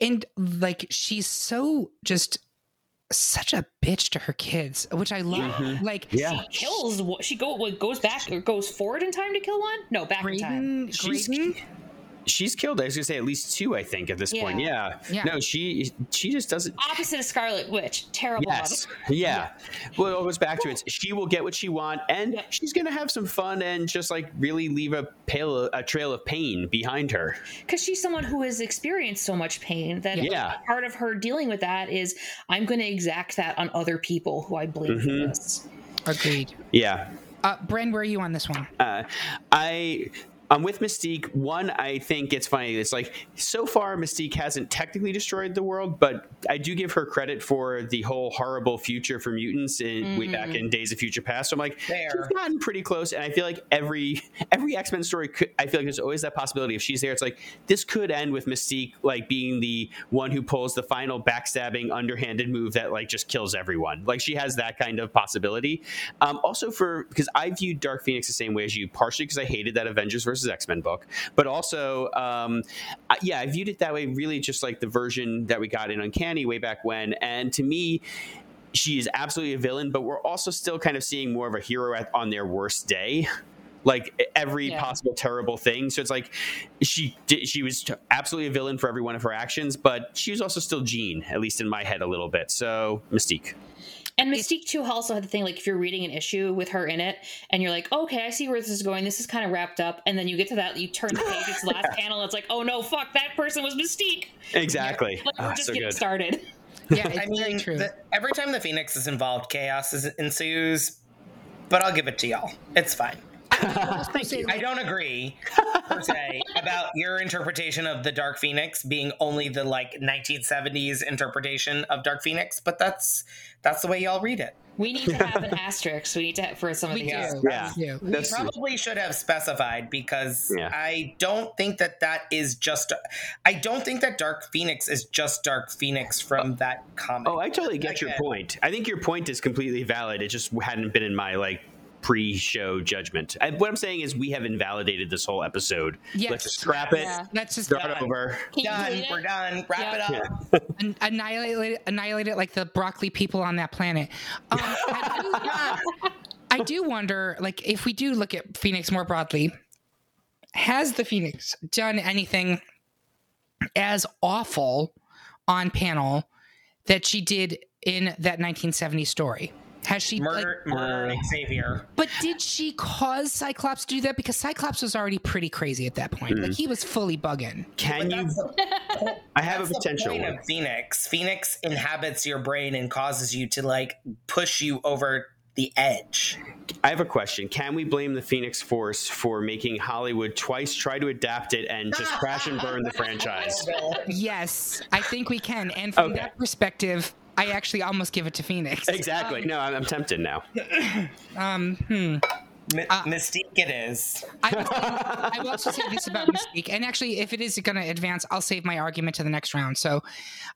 and like she's so just such a bitch to her kids, which I love. Mm-hmm. Like, yeah, she kills. What she go goes back or goes forward in time to kill one. No, back Graydon, in time. She's, she's killed. I was gonna say at least two. I think at this yeah. point. Yeah. yeah. No, she she just doesn't. Opposite of Scarlet Witch. Terrible. Yes. Yeah. yeah. Well, it goes back to it. She will get what she want, and yeah. she's gonna have some fun and just like really leave a pale a trail of pain behind her. Because she's someone who has experienced so much pain that yeah. part of her dealing with that is I'm going to exact that on other people who I blame mm-hmm. for this. Agreed. Yeah. Uh, Bren, where are you on this one? Uh, I um, with Mystique, one, I think it's funny. It's like so far, Mystique hasn't technically destroyed the world, but I do give her credit for the whole horrible future for mutants in mm. way back in Days of Future Past. So I'm like, there. she's gotten pretty close, and I feel like every every X Men story, could, I feel like there's always that possibility if she's there. It's like this could end with Mystique like being the one who pulls the final backstabbing, underhanded move that like just kills everyone. Like she has that kind of possibility. Um, also for because I viewed Dark Phoenix the same way as you, partially because I hated that Avengers versus versus X Men book, but also, um, yeah, I viewed it that way. Really, just like the version that we got in Uncanny way back when, and to me. She is absolutely a villain, but we're also still kind of seeing more of a hero at, on their worst day like every yeah. possible terrible thing. So it's like she did, she was absolutely a villain for every one of her actions, but she was also still Jean, at least in my head a little bit. So Mystique. And Mystique too also had the thing like if you're reading an issue with her in it and you're like, oh, okay, I see where this is going. This is kind of wrapped up, and then you get to that, you turn the page, it's the last yeah. panel. It's like, oh no, fuck, that person was Mystique. Exactly. Like, we're oh, ah, just so getting good. started. Yeah, I mean, the, every time the Phoenix is involved, chaos is, ensues. But I'll give it to y'all. It's fine. Thank you. I don't agree per se about your interpretation of the Dark Phoenix being only the like 1970s interpretation of Dark Phoenix, but that's that's the way y'all read it. We need to have an asterisk. We need to have, for some of we these. Do. Yeah, yeah. we probably should have specified because yeah. I don't think that that is just. I don't think that Dark Phoenix is just Dark Phoenix from oh. that comic. Oh, I totally get your point. I think your point is completely valid. It just hadn't been in my like pre-show judgment. I, what I'm saying is we have invalidated this whole episode. Yes. Let's just scrap it. Yeah. Let's just start done. over. Done. We're done. Wrap yeah. it up. Yeah. annihilate it. Annihilate it like the broccoli people on that planet. Um, I, do, I do wonder, like, if we do look at Phoenix more broadly, has the Phoenix done anything as awful on panel that she did in that 1970 story? Has she murdered like, murder uh, Xavier? But did she cause Cyclops to do that? Because Cyclops was already pretty crazy at that point. Mm. Like hmm. he was fully bugging. Can you? I have a potential. The point of Phoenix. Phoenix inhabits your brain and causes you to like push you over the edge. I have a question. Can we blame the Phoenix Force for making Hollywood twice try to adapt it and just crash and burn the franchise? Yes, I think we can. And from okay. that perspective, I actually almost give it to Phoenix. Exactly. Um, no, I'm, I'm, tempted now. um, hmm. M- Uh, Mystique it is. I will, I will also say this about Mystique, and actually, if it is going to advance, I'll save my argument to the next round. So,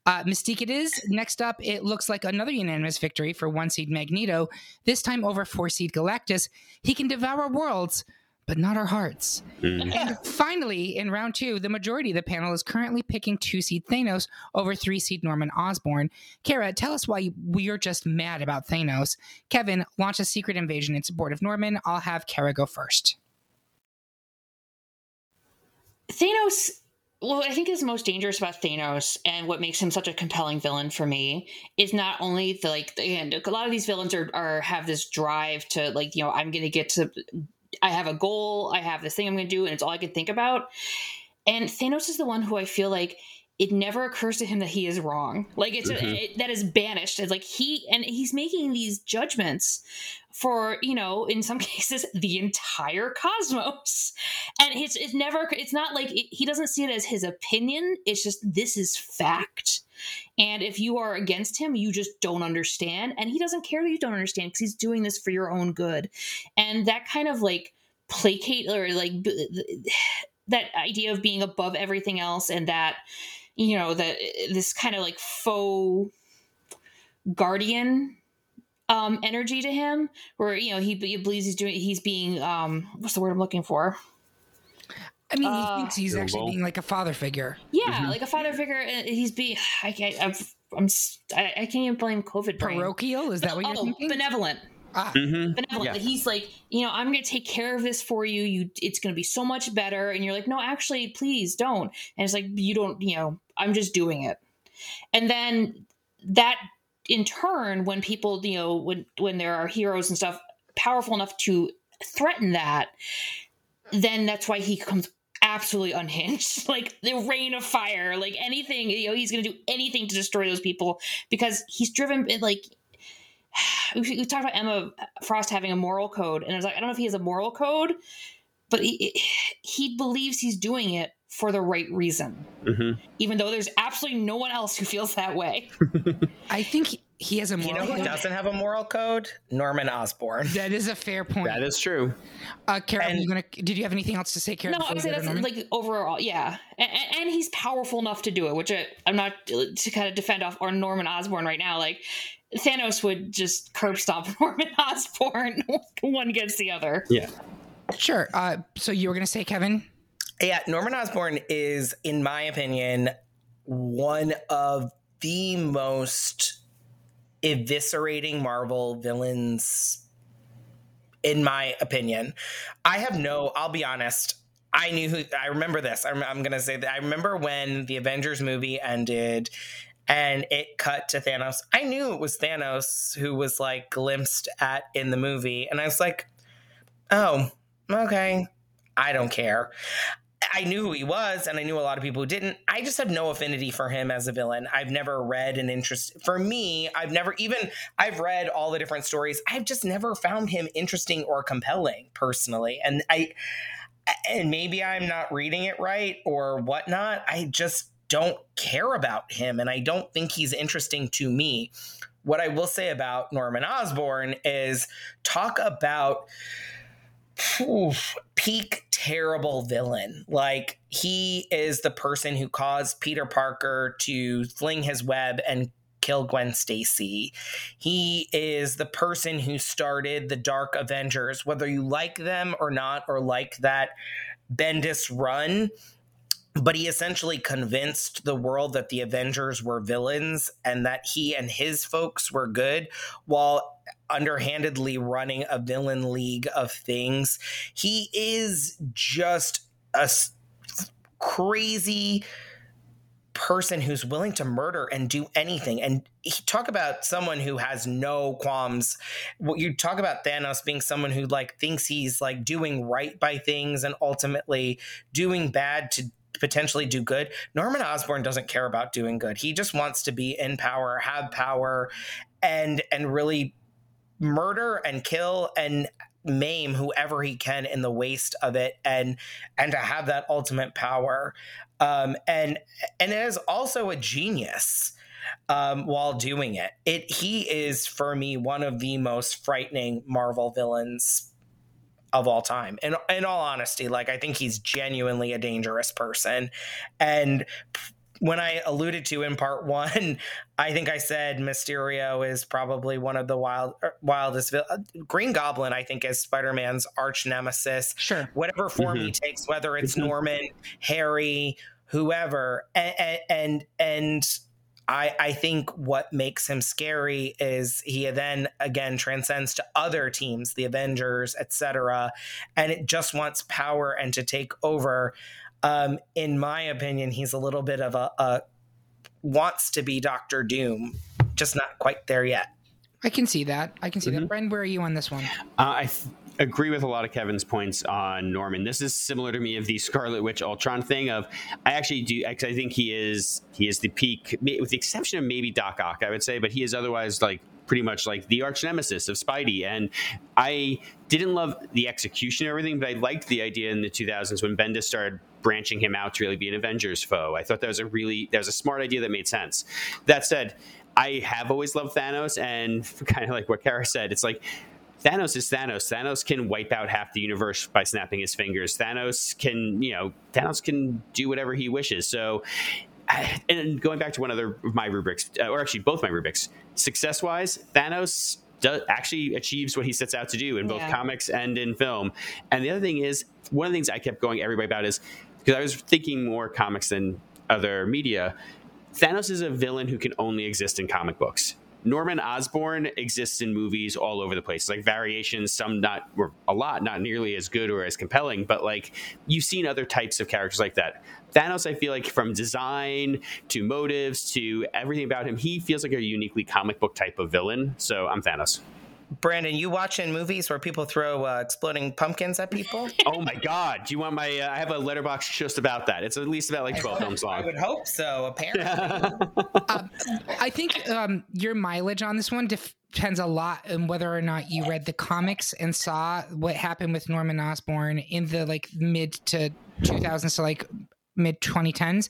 uh, Mystique, it is. Next up, it looks like another unanimous victory for one seed Magneto. This time over four seed Galactus. He can devour worlds, but not our hearts. Hmm. And finally, in round two, the majority of the panel is currently picking two seed Thanos over three seed Norman Osborn. Kara, tell us why we're just mad about Thanos. Kevin, launch a secret invasion in support of Norman. I'll have Kara go first. Thanos. What I think is most dangerous about Thanos and what makes him such a compelling villain for me is not only the like and a lot of these villains are, are have this drive to like you know I'm gonna get to I have a goal I have this thing I'm gonna do and it's all I can think about. And Thanos is the one who I feel like it never occurs to him that he is wrong. Like it's Mhm. it, that is banished. It's like he and he's making these judgments for you know in some cases the entire cosmos. And it's it's never it's not like it, he doesn't see it as his opinion. It's just this is fact and if you are against him you just don't understand. And he doesn't care that you don't understand because he's doing this for your own good. And that kind of like placate or like that idea of being above everything else and that you know that this kind of like faux guardian um energy to him where you know he, he believes he's doing he's being um what's the word i'm looking for I mean, Uh, he thinks he's actually Noble. being like a father figure. yeah like a father figure uh, he's being i can't I've, i'm s- I, I can't even blame covid brain. Parochial? Is that what you're oh, thinking? benevolent Ah, Mhm. benevolent Yeah. he's like you know i'm going to take care of this for you you it's going to be so much better and you're like no actually please don't and it's like you don't you know i'm just doing it and then that in turn when people you know when when there are heroes and stuff powerful enough to threaten that then that's why he comes absolutely unhinged like the rain of fire like anything you know he's going to do anything to destroy those people because he's driven like we, we talked about Emma Frost having a moral code, and I was like, I don't know if he has a moral code, but he, he believes he's doing it for the right reason, Mhm. even though there's absolutely no one else who feels that way. I think he- he has a moral. You moral know who code. doesn't have a moral code? Norman Osborn. That is a fair point. That is true. uh, Kara, And- you gonna, did you have anything else to say, Kara? no, before I we would say that's like overall, yeah, and, and he's powerful enough to do it, which I, I'm not to kind of defend off or Norman Osborn right now. Like Thanos would just curb stomp Norman Osborn one against the other. Yeah. Sure. Uh, so you were going to say, Kevin? Yeah, Norman Osborn is, in my opinion, one of the most eviscerating Marvel villains, in my opinion. I have no, I'll be honest. I knew who, I remember this. I'm, I'm going to say that. I remember when the Avengers movie ended and it cut to Thanos. I knew it was Thanos who was like glimpsed at in the movie. And I was like, oh, okay. I don't care. I knew who he was, and I knew a lot of people who didn't. I just have no affinity for him as a villain. I've never read an interest. For me, I've never even. I've read all the different stories. I've just never found him interesting or compelling personally, and I. And maybe I'm not reading it right or whatnot. I just don't care about him, and I don't think he's interesting to me. What I will say about Norman Osborn is talk about oof, peak terrible villain. Like he is the person who caused Peter Parker to fling his web and kill Gwen Stacy. He is the person who started the Dark Avengers, whether you like them or not, or like that Bendis run. But he essentially convinced the world that the Avengers were villains and that he and his folks were good, while underhandedly running a villain league of things. He is just a crazy person who's willing to murder and do anything. And he, talk about someone who has no qualms. You talk about thanos being someone who like thinks he's like doing right by things and ultimately doing bad to potentially do good. Norman osborn doesn't care about doing good. He just wants to be in power have power and and really murder and kill and maim whoever he can in the waste of it and and to have that ultimate power um and and is also a genius um while doing it it he is for me one of the most frightening marvel villains of all time. And in all honesty, like I think he's genuinely a dangerous person. And when I alluded to in part one, I think I said Mysterio is probably one of the wild er, wildest. Uh, Green Goblin, I think, is Spider Man's arch nemesis. Sure. Whatever form mm-hmm. he takes, whether it's mm-hmm. Norman, Harry, whoever, and and, and I, I think what makes him scary is he then again transcends to other teams, the Avengers, etc., and it just wants power and to take over. Um, in my opinion, he's a little bit of a, a wants to be Doctor Doom, just not quite there yet. I can see that. I can see mm-hmm. that. Bren, where are you on this one? Uh, I th- agree with a lot of Kevin's points on Norman. This is similar to me of the Scarlet Witch Ultron thing. Of I actually do. I think he is he is the peak, with the exception of maybe Doc Ock, I would say, but he is otherwise like pretty much like the arch nemesis of Spidey. And I didn't love the execution and everything, but I liked the idea in the 2000s when Bendis started branching him out to really be an Avengers foe. I thought that was a really that was a smart idea that made sense. That said, I have always loved Thanos, and kind of like what Kara said, it's like Thanos is Thanos. Thanos can wipe out half the universe by snapping his fingers. Thanos can, you know, Thanos can do whatever he wishes. So, and going back to one other of my rubrics, uh, or actually both my rubrics, success wise, Thanos does, actually achieves what he sets out to do in both yeah. comics and in film. And the other thing is, one of the things I kept going everybody about is because I was thinking more comics than other media. Thanos is a villain who can only exist in comic books. Norman Osborn exists in movies all over the place, like variations, some not, or a lot, not nearly as good or as compelling, but like you've seen other types of characters like that. Thanos, I feel like from design to motives to everything about him, he feels like a uniquely comic book type of villain. So I'm Thanos. Brandon, you watching movies where people throw uh, exploding pumpkins at people? oh my God! Do you want my? Uh, I have a Letterboxd just about that. It's at least about like twelve films long. I would hope so. Apparently, um, I think um, your mileage on this one depends a lot on whether or not you read the comics and saw what happened with Norman Osborn in the like mid to 2000s, so like mid 2010s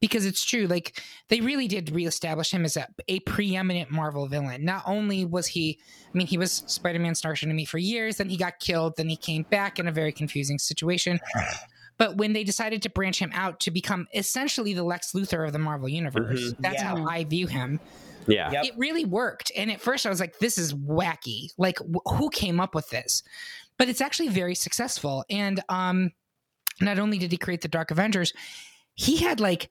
because it's true like they really did reestablish him as a, a preeminent marvel villain not only was he i mean he was spider-man starship enemy for years then he got killed then he came back in a very confusing situation but when they decided to branch him out to become essentially the lex luthor of the marvel universe mm-hmm. that's yeah. how i view him yeah yep. it really worked and at first i was like this is wacky like who came up with this but it's actually very successful and um not only did he create the Dark Avengers, he had like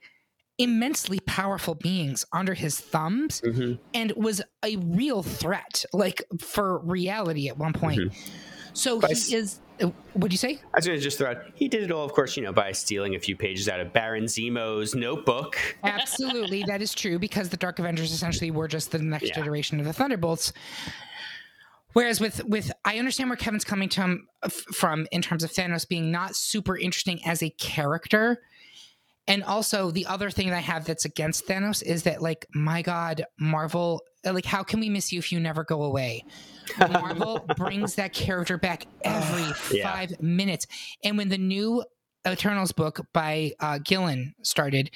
immensely powerful beings under his thumbs mm-hmm. and was a real threat, like for reality at one point. Mm-hmm. So he is. Uh, what'd you say? I was going to just throw out. He did it all, of course, you know, by stealing a few pages out of Baron Zemo's notebook. Absolutely, that is true because the Dark Avengers essentially were just the next yeah. generation of the Thunderbolts. Whereas with with I understand where Kevin's coming to him from in terms of Thanos being not super interesting as a character. And also the other thing that I have that's against Thanos is that like my god Marvel like how can we miss you if you never go away? Marvel brings that character back every 5 minutes. And when the new Eternals book by uh, Gillen started,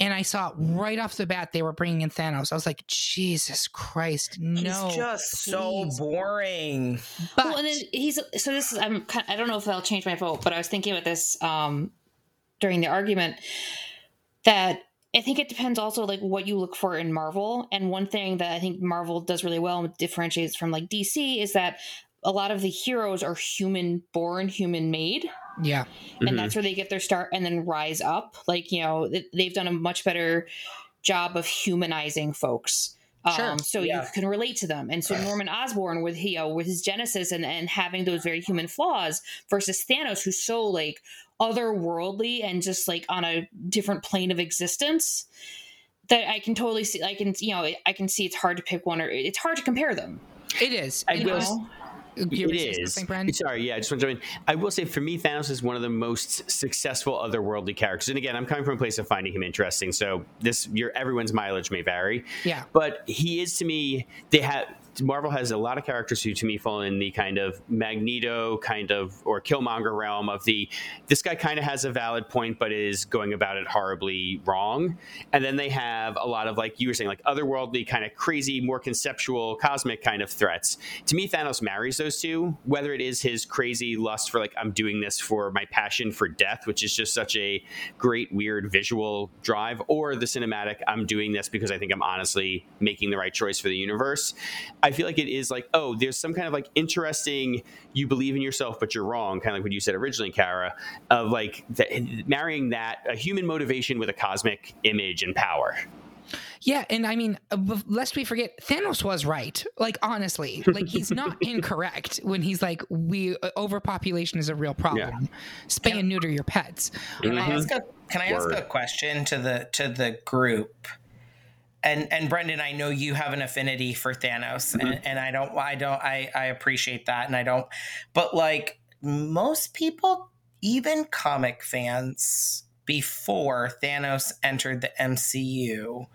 and I saw right off the bat they were bringing in Thanos. I was like, Jesus Christ, no! He's just please. so boring. But well, and then he's so this is I'm kind of, I don't know if that'll change my vote, but I was thinking about this um, during the argument that I think it depends also like what you look for in Marvel. And one thing that I think Marvel does really well and differentiates from like DC is that a lot of the heroes are human born, human made. Yeah. And mm-hmm. that's where they get their start and then rise up. Like, you know, they've done a much better job of humanizing folks. Sure. Um, so yeah. you can relate to them. And so Norman Osborn with you know with his genesis and, and having those very human flaws versus Thanos, who's so like otherworldly and just like on a different plane of existence that I can totally see I can you know I can see it's hard to pick one or it's hard to compare them. It is. I will, know? it is. Sorry, yeah, I just want to join. I will say, for me, Thanos is one of the most successful otherworldly characters. And again, I'm coming from a place of finding him interesting. So this, your everyone's mileage may vary. Yeah, but he is to me. They have Marvel has a lot of characters who, to me, fall in the kind of Magneto kind of or Killmonger realm of the this guy kind of has a valid point, but is going about it horribly wrong. And then they have a lot of like you were saying, like otherworldly, kind of crazy, more conceptual, cosmic kind of threats. To me, Thanos marries those two. Whether it is his crazy lust for like I'm doing this for my passion for death, which is just such a great, weird visual drive, or the cinematic I'm doing this because I think I'm honestly making the right choice for the universe. I feel like it is like, oh, there's some kind of like interesting, you believe in yourself, but you're wrong, kind of like what you said originally, Kara, of like the, marrying that, a human motivation with a cosmic image and power. Yeah, and I mean, uh, lest we forget, Thanos was right. Like honestly, like he's not incorrect when he's like, "We uh, overpopulation is a real problem. Yeah. Spay and neuter your pets." Can I ask a Can I ask a question to the to the group? And and Brendan, I know you have an affinity for Thanos, mm-hmm. and, and I don't, I don't, I I appreciate that, and I don't, but like most people, even comic fans, before Thanos entered the MCU,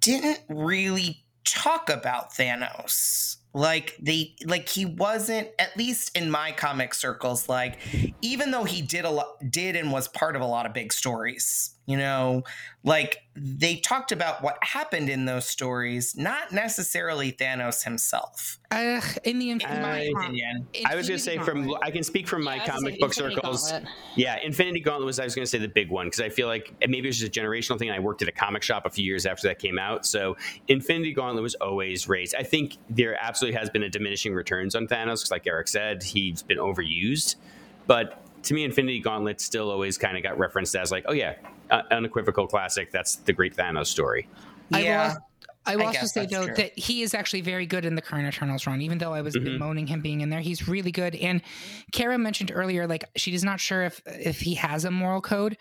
didn't really talk about Thanos like they like he wasn't at least in my comic circles like even though he did a lot did and was part of a lot of big stories you know like they talked about what happened in those stories not necessarily thanos himself. Uh, in the in my opinion i was going to say from i can speak from my comic book Infinity circles. Gauntlet. yeah infinity gauntlet was i was going to say the big one because i feel like maybe it was just a generational thing i worked at a comic shop a few years after that came out. So infinity gauntlet was always raised. I think there absolutely has been a diminishing returns on thanos because like eric said he's been overused. But to me, Infinity Gauntlet still always kind of got referenced as like, oh yeah, uh, unequivocal classic. That's the great Thanos story. Yeah. I will, I will also say though true. that he is actually very good in the current Eternals run. Even though I was mm-hmm. bemoaning him being in there, he's really good. And Kara mentioned earlier, like she is not sure if if he has a moral code.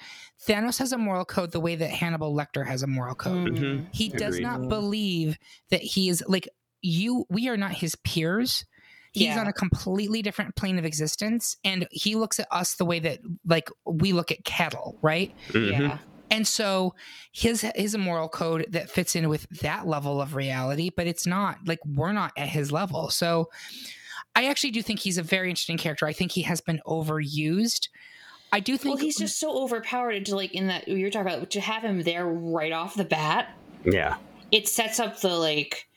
Thanos has a moral code the way that Hannibal Lecter has a moral code. Mm-hmm. He does not believe that he is like you. We are not his peers he's yeah. on a completely different plane of existence and he looks at us the way that like we look at cattle right? Mm-hmm. yeah. And so his his a moral code that fits in with that level of reality but it's not like we're not at his level. So i actually do think he's a very interesting character. I think he has been overused. I do think well he's just so overpowered to like in that you're talking about to have him there right off the bat yeah. it sets up the like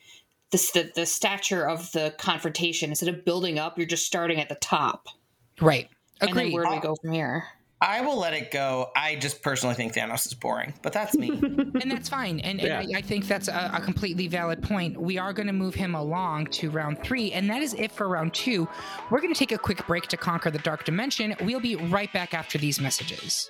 the, the, the stature of the confrontation instead of building up you're just starting at the top right Agreed. and then where do we go from here I will let it go. I just personally think Thanos is boring, but that's me. and that's fine. And, yeah. and I, I, think that's a, a, completely valid point. We are going to move him along to round three, and that is it for round two. We're going to take a quick break to conquer the dark dimension. We'll be right back after these messages.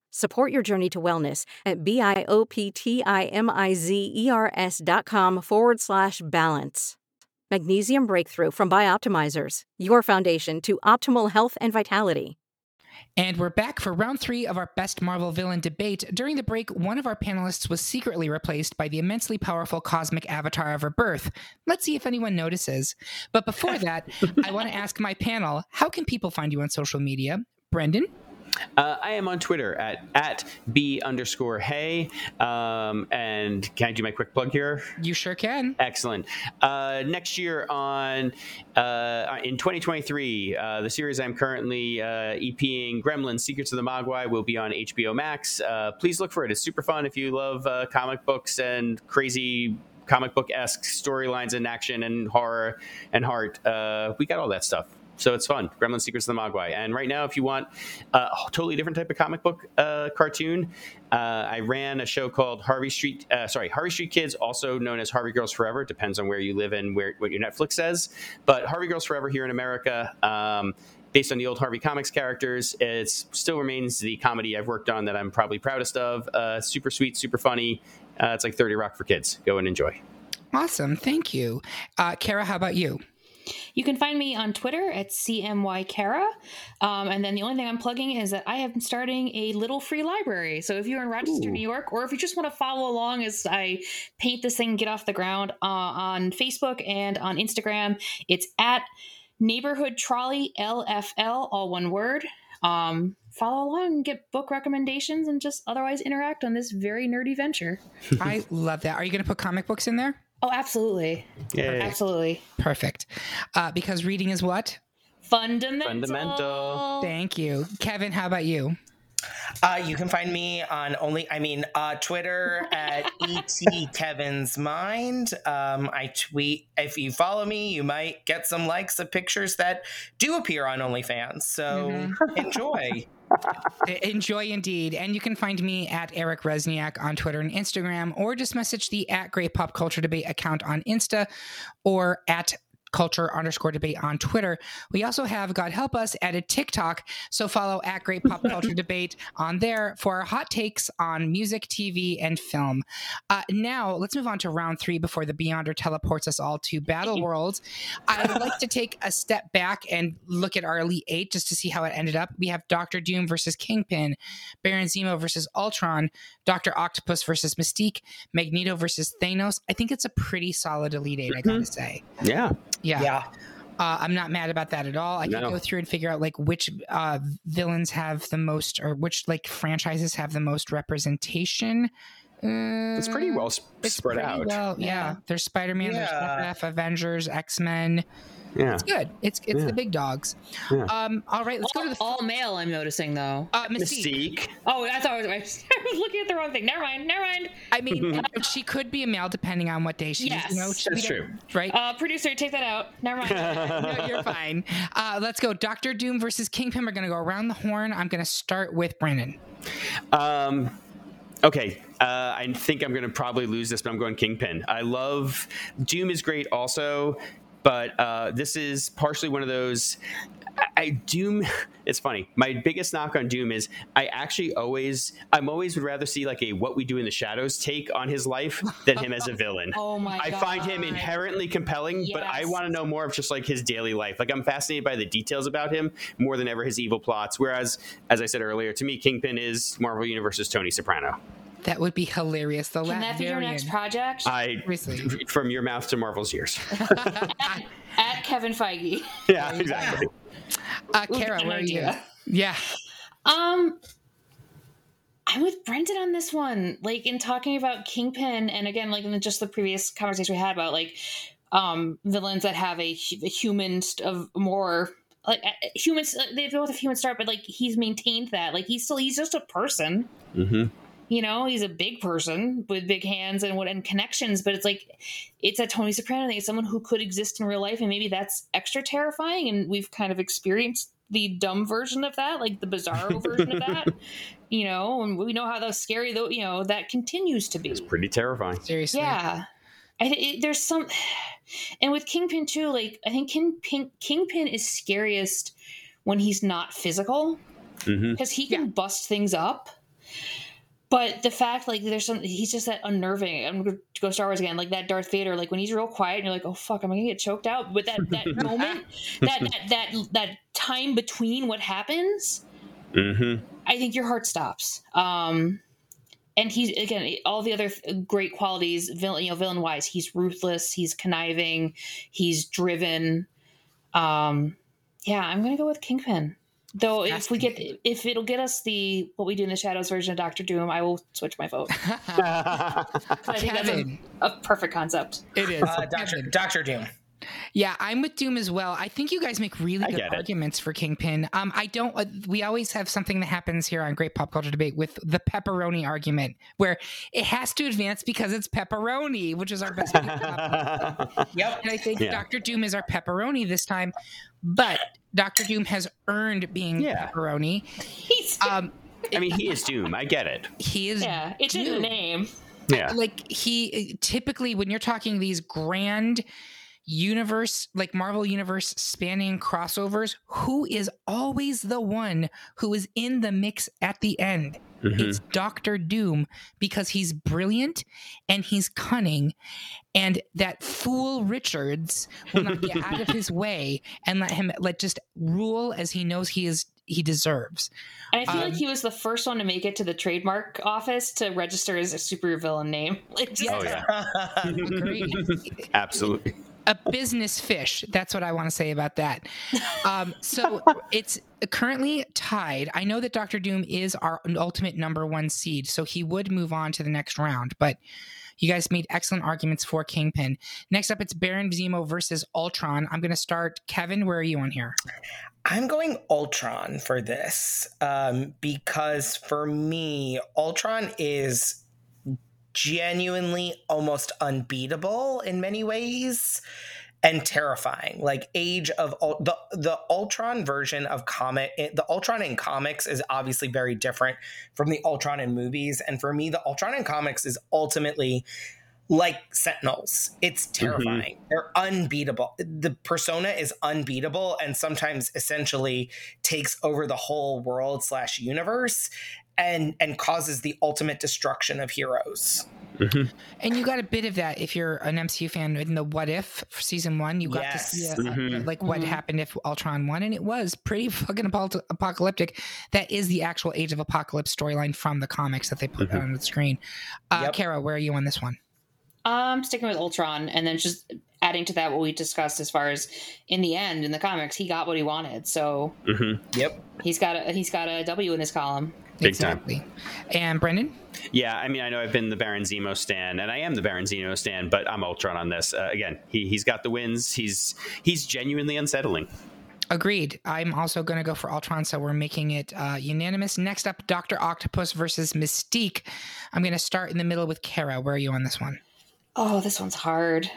Support your journey to wellness at B-I-O-P-T-I-M-I-Z-E-R-S dot com forward slash balance. Magnesium Breakthrough from Bioptimizers, your foundation to optimal health and vitality. And we're back for round three of our best Marvel villain debate. During the break, one of our panelists was secretly replaced by the immensely powerful cosmic avatar of her birth. Let's see if anyone notices. But before that, I want to ask my panel how can people find you on social media? Brendan? Uh, I am on Twitter at at b underscore hey. Um, and can I do my quick plug here? You sure can. Excellent. Uh, next year on uh, in 2023, uh, the series I'm currently uh, EPing, Gremlins: Secrets of the Mogwai, will be on HBO Max. Uh, please look for it. It's super fun if you love comic books and crazy comic book esque storylines and action and horror and heart. we got all that stuff So it's fun. Gremlin Secrets of the Mogwai. And right now, if you want a totally different type of comic book uh, cartoon, uh, I ran a show called Harvey Street. Uh, sorry, Harvey Street Kids, also known as Harvey Girls Forever. Depends on where you live and where what your Netflix says. But Harvey Girls Forever here in America. Um, based on the old Harvey Comics characters. It still remains the comedy I've worked on that I'm probably proudest of. Uh, super sweet, super funny. Uh, it's like 30 Rock for kids. Go and enjoy. Awesome. Thank you. Uh, Kara, how about you? You can find me on Twitter at CMYKara. Um, and then the only thing I'm plugging is that I am starting a little free library. So if you're in Rochester, Ooh. New York, or if you just want to follow along as I paint this thing get off the ground uh, on Facebook and on Instagram, it's at Neighborhood Trolley LFL, all one word. Um, follow along and get book recommendations and just otherwise interact on this very nerdy venture. I love that. Are you going to put comic books in there? Oh, absolutely. Yay. Absolutely. Perfect. Uh, because reading is what? Fundamental. Fundamental. Thank you. Kevin, how about you? Uh, you can find me on only, I mean, uh, Twitter at et Kevin's Mind. Um, I tweet. If you follow me, you might get some likes of pictures that do appear on OnlyFans. So enjoy. Enjoy indeed. And you can find me at Eric Resniak on Twitter and Instagram, or just message the at Great Pop Culture Debate account on Insta or at culture underscore debate on Twitter. We also have, God help us, added TikTok. So follow at Great Pop Culture Debate on there for our hot takes on music, TV, and film. Uh, now, let's move on to round three before the Beyonder teleports us all to Battle Worlds. I'd like to take a step back and look at our Elite Eight just to see how it ended up. We have Doctor Doom versus Kingpin, Baron Zemo versus Ultron, Doctor Octopus versus Mystique, Magneto versus Thanos. I think it's a pretty solid Elite Eight, I gotta say. Yeah. Yeah. Yeah. Uh, I'm not mad about that at all. I can No. go through and figure out like which uh, villains have the most, or which like franchises have the most representation. Uh, It's pretty well sp- it's spread pretty out. Well, yeah. Yeah. There's Spider Man, Yeah. there's FF, Avengers, X Men. Yeah. It's good. It's it's Yeah. the big dogs. Yeah. Um. All right. Let's go to the all male, I'm noticing though. uh, Mystique. Mystique. Oh, I thought I was, I was looking at the wrong thing. Never mind. Never mind. I mean, she could be a male depending on what day she's. Yes. You know, she- That's we don't- true. Right. Uh, producer, take that out. Never mind. no, you're fine. Uh, let's go. Doctor Doom versus Kingpin. We're going to go around the horn. I'm going to start with Brandon. Um, okay, uh, I think I'm going to probably lose this, but I'm going Kingpin. I love Doom is great also, but uh, this is partially one of those. I, I Doom. It's funny. My biggest knock on Doom is I actually always I'm always would rather see like a what we do in the shadows take on his life than him as a villain. Oh my I find him inherently compelling, but I want to know more of just like his daily life. Like I'm fascinated by the details about him more than ever his evil plots. Whereas, as I said earlier, to me, Kingpin is Marvel Universe's Tony Soprano. That would be hilarious. The Can that be your next project? I Seriously. from your mouth to Marvel's ears. At Kevin Feige. yeah, exactly. Uh, Kara, where are you? Yeah. Um, I'm with Brendan on this one. Like in talking about Kingpin, and again, like in just the previous conversation we had about like um villains that have a, a human st- of more like uh, humans. They both have human start, but like he's maintained that. Like he's still he's just a person. hmm You know, he's a big person with big hands and what and connections, but it's like it's a Tony Soprano thing. It's someone who could exist in real life, and maybe that's extra terrifying. And we've kind of experienced the dumb version of that, like the bizarro version of that. You know, and we know how those scary though. You know that continues to be. It's pretty terrifying. Seriously. Yeah. I, it, there's some, and with Kingpin too. Like I think Kingpin, Kingpin is scariest when he's not physical mm-hmm. because he can bust things up. But the fact, like, there's some, he's just that unnerving. I'm going to go Star Wars again, like that Darth Vader. Like when he's real quiet, and you're like, oh fuck, am I gonna get choked out? But that that moment, that that that that time between what happens, hmm I think your heart stops. Um, and he's again all the other great qualities, villain, you know, villain wise. He's ruthless. He's conniving. He's driven. Um, yeah, I'm gonna go with Kingpin. Though if we get if it'll get us the what we do in the shadows version of Doctor Doom, I will switch my vote. I think that's a, a perfect concept. It is. Uh, Doctor Kevin. Doctor Doom. Yeah, I'm with Doom as well. I think you guys make really I good get it. arguments for Kingpin. Um, I don't. Uh, we always have something that happens here on Great Pop Culture Debate with the pepperoni argument, where it has to advance because it's pepperoni, which is our best. pick. Yep. and I think Yeah. Doctor Doom is our pepperoni this time. But Doctor Doom has earned being Yeah. pepperoni. He's, Um, I mean, he is Doom. I get it. he is yeah, it's in the name. Yeah. like he typically when you're talking these grand universe like marvel universe spanning crossovers who is always the one who is in the mix at the end Mhm. it's doctor doom because he's brilliant and he's cunning and that fool richards will not get out of his way and let him let just rule as he knows he is he deserves And I feel Um, like he was the first one to make it to the trademark office to register as a supervillain name. Like, just, Oh yeah. Agreed. Absolutely. A business fish. That's what I want to say about that. Um, so it's currently tied. I know that Doctor Doom is our ultimate number one seed, so he would move on to the next round. But you guys made excellent arguments for Kingpin. Next up, it's Baron Zemo versus Ultron. I'm going to start. Kevin, where are you on here? I'm going Ultron for this um, because for me, Ultron is genuinely almost unbeatable in many ways and terrifying. Like Age of the the Ultron version of comic the Ultron in comics is obviously very different from the Ultron in movies and for me the Ultron in comics is ultimately like Sentinels. It's mm-hmm. terrifying. They're unbeatable. The persona is unbeatable and sometimes essentially takes over the whole world slash universe and and causes the ultimate destruction of heroes. And you got a bit of that if you're an MCU fan in the What If for season one. You got Yes. to see uh, Mhm. like what Mhm. happened if Ultron won, and it was pretty fucking apo- apocalyptic. That is the actual Age of Apocalypse storyline from the comics that they put out on the screen. Uh, Yep. Kara, where are you on this one? Um, sticking with Ultron, and then just adding to that what we discussed as far as in the end in the comics, he got what he wanted, so hmm Yep. he's got a he's got a W in his column. Big time. exactly. And Brendan, Yeah, I mean, I know I've been the Baron Zemo stan, and I am the Baron Zemo stan, but I'm Ultron on this. Uh, again, he he's got the wins. He's he's genuinely unsettling. agreed. I'm also going to go for Ultron, so we're making it uh, unanimous. Next up, Doctor Octopus versus Mystique. I'm going to start in the middle with Kara. Where are you on this one? Oh, this one's hard.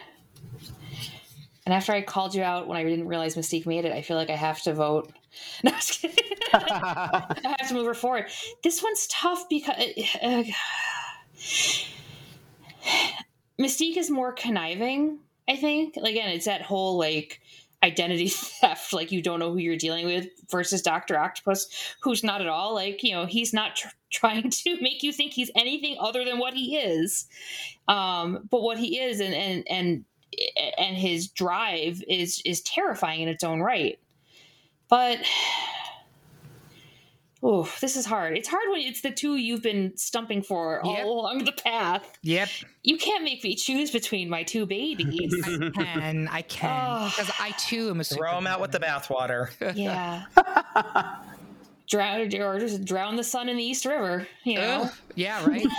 And after I called you out when I didn't realize Mystique made it, I feel like I have to vote. No, I'm just kidding. I have to move her forward. This one's tough because uh, Mystique is more conniving. I think. Again, it's that whole like identity theft, like you don't know who you're dealing with, versus Doctor Octopus, who's not at all like you know he's not tr- trying to make you think he's anything other than what he is. Um, but what he is, and and and and his drive is is terrifying in its own right. But oh, this is hard. It's hard when it's the two you've been stumping for Yep. all along the path. Yep, You can't make me choose between my two babies. I can. I can. Oh. Because I too am a. Throw them out with the bathwater. yeah. drown or just drown the sun in the East River. You know. Ugh. Yeah, right.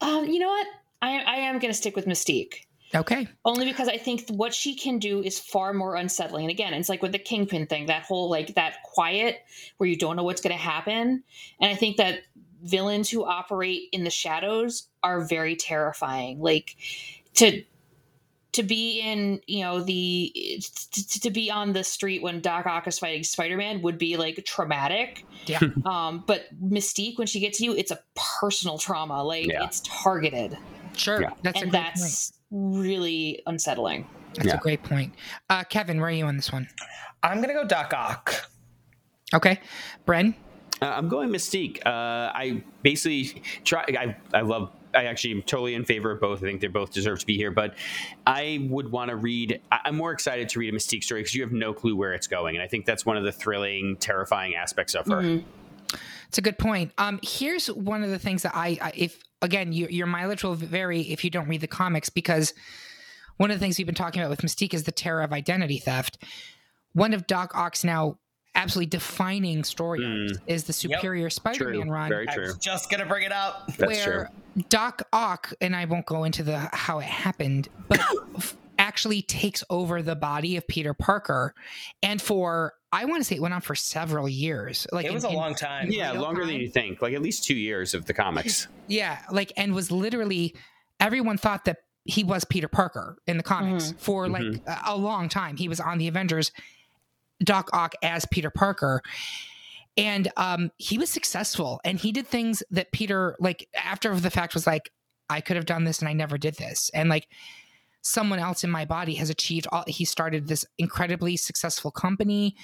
Um, you know what? I I am going to stick with Mystique. okay. only because I think what she can do is far more unsettling. And again, it's like with the kingpin thing, that whole like that quiet where you don't know what's going to happen. And I think that villains who operate in the shadows are very terrifying. Like to to be in, you know, the to, to be on the street when Doc Ock is fighting Spider-Man would be like traumatic. Yeah. Um, but Mystique, when she gets you, it's a personal trauma. Like Yeah. it's targeted, Sure. Yeah. That's and great that's really unsettling. That's Yeah. a great point. Uh, Kevin, where are you on this one? I'm gonna go Doc Ock. Okay. Bren? Uh, I'm going Mystique. Uh, I basically try. I, I love. I actually am totally in favor of both. I think they both deserve to be here. But I would want to read. I'm more excited to read a Mystique story because you have no clue where it's going, and I think that's one of the thrilling, terrifying aspects of her. Mhm. It's a good point. Um, here's one of the things that I, I if again, your, your mileage will vary if you don't read the comics because one of the things we've been talking about with Mystique is the terror of identity theft. One of Doc Ock's now absolutely defining story arcs mm. is the Superior Spider-Man True. run, Very I was just gonna bring it up. That's true. where Doc Ock and I won't go into the how it happened, but actually takes over the body of Peter Parker, and for I want to say it went on for several years. Like It was in- a in- long time. Yeah, real longer than you think. Like at least two years of the comics. Yeah, like and was literally everyone thought that he was Peter Parker in the comics mm-hmm. for mm-hmm. like a, a long time. He was on the Avengers Doc Ock as Peter Parker. And um, he was successful and he did things that Peter, like, after the fact, was like, I could have done this and I never did this. And like, someone else in my body has achieved all, he started this incredibly successful company.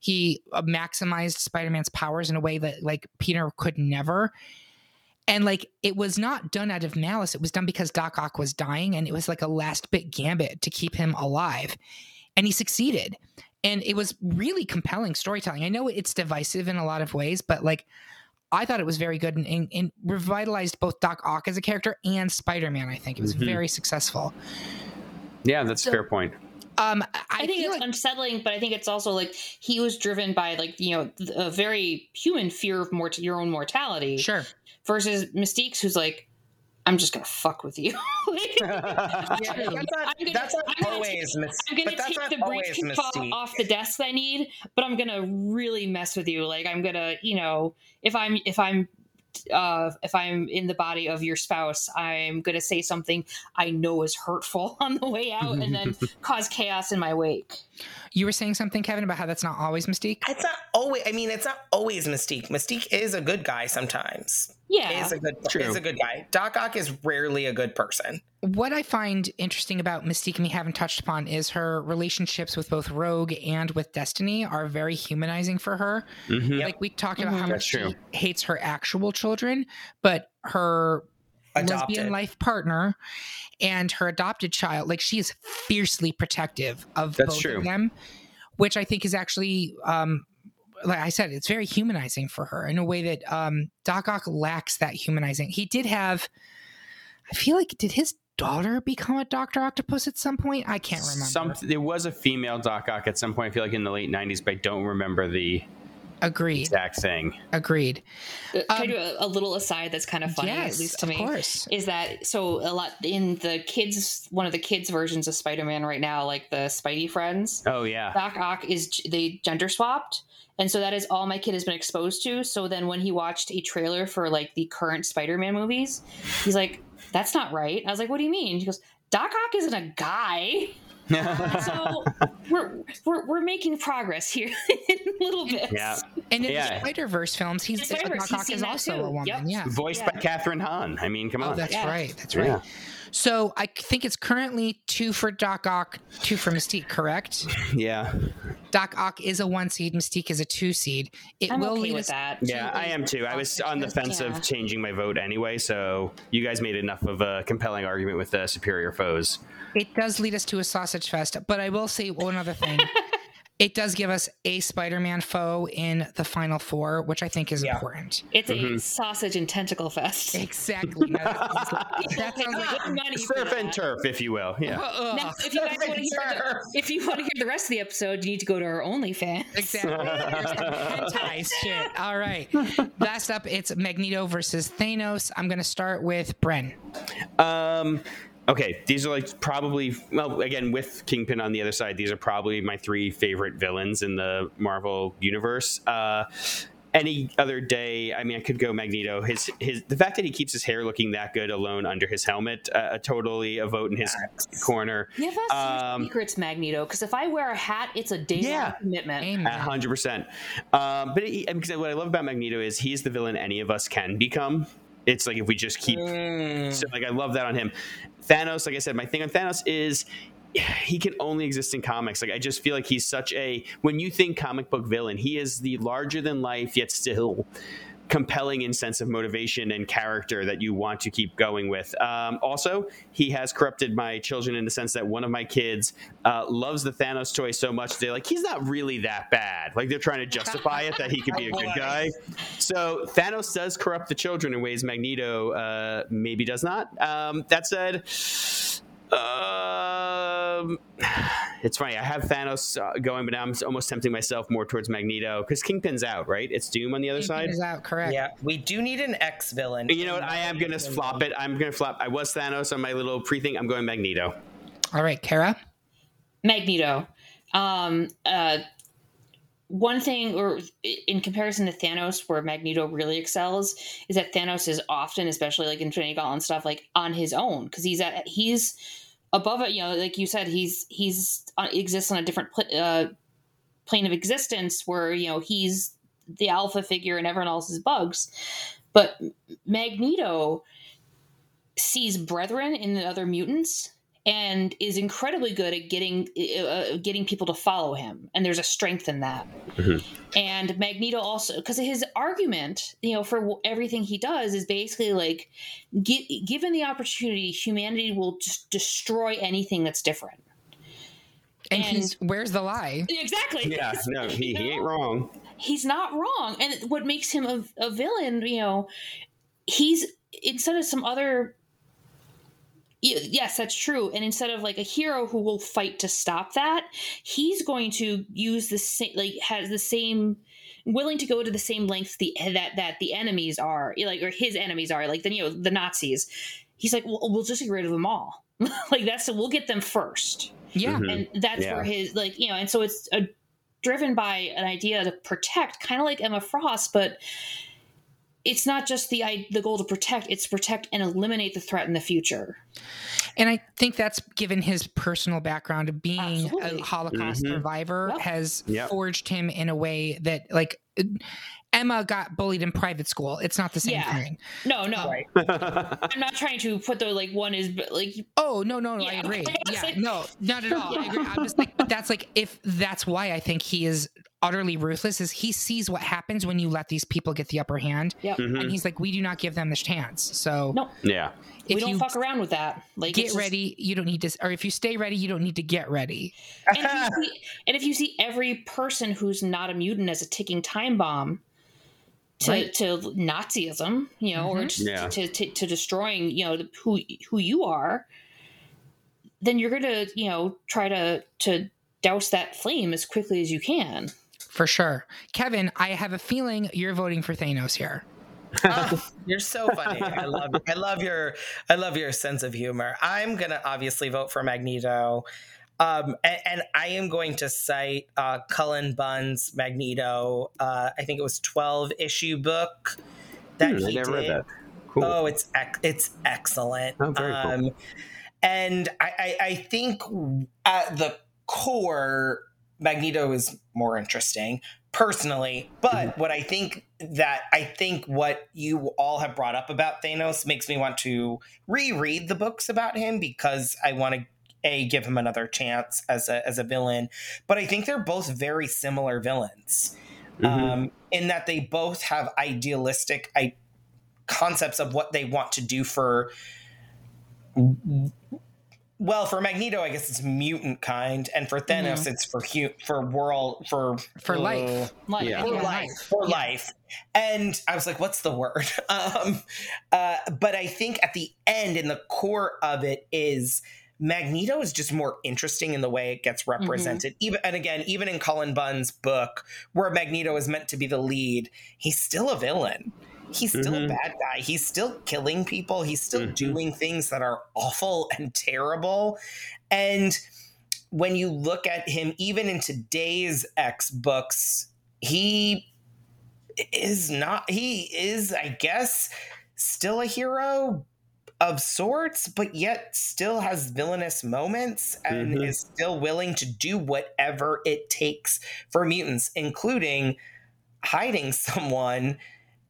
He uh, maximized Spider Man's powers in a way that, like, Peter could never. And like it was not done out of malice. It was done because Doc Ock was dying and it was like a last bit gambit to keep him alive. And he succeeded. And it was really compelling storytelling. I know it's divisive in a lot of ways, but like I thought it was very good and, and, and revitalized both Doc Ock as a character and Spider Man. I think it was Mhm. very successful. Yeah, that's So- a fair point. Um, I, I, think it's like unsettling, but I think it's also like he was driven by like you know a very human fear of mort- your own mortality sure. versus Mystique's who's like, I'm just gonna fuck with you. Yeah, that's not, I'm gonna- that's not I'm always mis- I'm gonna take the always briefcase off, off the desk I need, but I'm gonna really mess with you. Like I'm gonna, you know, if I'm if I'm uh if I'm in the body of your spouse, I'm gonna say something I know is hurtful on the way out and then cause chaos in my wake. You were saying something, Kevin, about how that's not always Mystique. It's not always. I mean, it's not always Mystique. Mystique is a good guy sometimes. Yeah. Is a good True. is a good guy. Doc Ock is rarely a good person. What I find interesting about Mystique and we haven't touched upon is her relationships with both Rogue and with Destiny are very humanizing for her. Mhm. Like we talked about how Mhm. much That's true. she hates her actual children, but her Adopted. lesbian life partner and her adopted child, like she is fiercely protective of That's both true. of them, which I think is actually um like I said, it's very humanizing for her in a way that um Doc Ock lacks that humanizing. He did have I feel like did his daughter become a Doctor Octopus at some point? I can't remember. Some, there was a female Doc Ock at some point. I feel like in the late '90s, but I don't remember the Agreed. exact thing. Agreed. Uh, Can I Um, do a, a little aside that's kind of funny, yes, at least to of me? course. Is that so? A lot in the kids, one of the kids' versions of Spider-Man right now, like the Spidey friends. Oh yeah, Doc Ock is they gender swapped, and so that is all my kid has been exposed to. So then, when he watched a trailer for like the current Spider-Man movies, he's like, "That's not right." I was like, "What do you mean?" He goes, "Doc Ock isn't a guy." So we're we're, we're making progress here in little bits. yeah. And in Yeah. the Spider Verse films, he's In Spider-Verse, Doc Ock is also too. a woman. Yep. Yeah. Voiced Yeah. by Kathryn Hahn. I mean, come Oh, on. that's Yeah. right. That's right. Yeah. So I think it's currently two for Doc Ock, two for Mystique, correct? yeah, Doc Ock is a one seed, Mystique is a two seed. It I'm will okay lead with us. that. yeah. I am too. I was on the fence Yeah. of changing my vote anyway. So you guys made enough of a compelling argument with the superior foes. It does lead us to a sausage fest, but I will say one other thing. it does give us a Spider-Man foe in the final four, which I think is Yeah. important. It's a Mhm. sausage and tentacle fest. Exactly. Now, that sounds like- that sounds like money Surf and that. turf, if you will. Yeah. Ugh. Now, if you guys want to hear, the, if you want to hear the rest of the episode, you need to go to our OnlyFans. Exactly. Hentai shit. All right. Last up, it's Magneto versus Thanos. I'm going to start with Bren. Um, okay, these are like probably well again with Kingpin on the other side. These are probably my three favorite villains in the Marvel universe. Uh, any other day, I mean, I could go Magneto. His his the fact that he keeps his hair looking that good alone under his helmet, uh, totally a vote in his corner. Give us Um, your secrets, Magneto, because if I wear a hat, it's a day Yeah. commitment. A hundred percent. Um, but he, because what I love about Magneto is he's the villain any of us can become. It's like if we just keep Mm. So like I love that on him. Thanos, like I said, my thing on Thanos is he can only exist in comics. Like I just feel like he's such a when you think comic book villain, he is the larger than life yet still compelling in sense of motivation and character that you want to keep going with. Um, also, he has corrupted my children in the sense that one of my kids uh, loves the Thanos toy so much they're like, he's not really that bad. Like they're trying to justify it that he could be a good guy. So Thanos does corrupt the children in ways Magneto uh, maybe does not. Um, that said, um, it's funny. I have Thanos uh, going, but now I'm almost tempting myself more towards Magneto because Kingpin's out, right? It's Doom on the other side. Is out correct? Yeah, we do need an X villain. You know what? I am gonna flop it. I'm gonna flop. I was Thanos on my little pre thing. I'm going Magneto. All right, Kara. Magneto. Um, uh, one thing, or in comparison to Thanos, where Magneto really excels, is that Thanos is often, especially like Infinity Gauntlet and stuff, like on his own because he's at he's above it. You know, like you said, he's he's uh, exists on a different pla- uh, plane of existence where you know he's the alpha figure and everyone else is bugs. But Magneto sees brethren in the other mutants and is incredibly good at getting uh, getting people to follow him and there's a strength in that. And magneto also because his argument you know for everything he does is basically like gi- given the opportunity humanity will just destroy anything that's different. And, And- he's where's the lie? exactly. Yeah, no, he, he ain't wrong. he's not wrong. And what makes him a, a villain you know he's instead of some other Y- yes that's true and instead of like a hero who will fight to stop that he's going to use the same like has the same willing to go to the same lengths the that that the enemies are like or his enemies are like then you know the nazis he's like well, we'll just get rid of them all like that's so we'll get them first Yeah. Mhm. and that's Yeah. where his like you know and so it's a, driven by an idea to protect kind of like emma frost but it's not just the the goal to protect it's protect and eliminate the threat in the future And I think that's given his personal background of being Absolutely. a Holocaust Mhm. survivor Yep. has Yep. forged him in a way that like Emma got bullied in private school. It's not the same Yeah. thing. no no Right. i'm not trying to put the like one is like Oh no, no, no, I agree. Yeah, like- no, not at all. I agree. I'm just like, but that's like if that's why I think he is utterly ruthless. Is he sees what happens when you let these people get the upper hand, yep Mhm. and he's like, we do not give them the chance. So no Yeah. if we don't you fuck around with that like get just- ready, you don't need to, or if you stay ready, you don't need to get ready. and if, you see, and if you see every person who's not a mutant as a ticking time bomb to, Right. to Nazism, you know, or Mhm. just Yeah. to, to, to destroying, you know, the- who who you are, then you're gonna, you know, try to to douse that flame as quickly as you can. For sure. Kevin, I have a feeling you're voting for Thanos here. Oh, you're so funny. I love I love your I love your sense of humor. I'm gonna obviously vote for Magneto. Um, and, and I am going to cite uh, Cullen Bunn's Magneto. Uh, I think it was 12 issue book that Hmm, he did. Cool. Oh, it's ec- it's excellent. Oh, very cool. um, and I, I, I think at the core, Magneto is more interesting personally. But Mm-hmm. what I think that I think what you all have brought up about Thanos makes me want to reread the books about him because I want to a give him another chance as a as a villain. But I think they're both very similar villains Mhm. um, in that they both have idealistic I- concepts of what they want to do for. Well, for Magneto, I guess it's mutant kind, and for Thanos, it's for hu- for world for For uh, life. Like, Yeah. for yeah. life, for Yeah. life. And I was like, "What's the word?" Um, uh, but I think at the end, in the core of it, is Magneto is just more interesting in the way it gets represented. Even and again, even in Cullen Bunn's book, where Magneto is meant to be the lead, he's still a villain. He's still Mhm. a bad guy. He's still killing people. He's still Mhm. doing things that are awful and terrible. And when you look at him, even in today's X books, he is not, he is, I guess, still a hero of sorts, but yet still has villainous moments and Mhm. is still willing to do whatever it takes for mutants, including hiding someone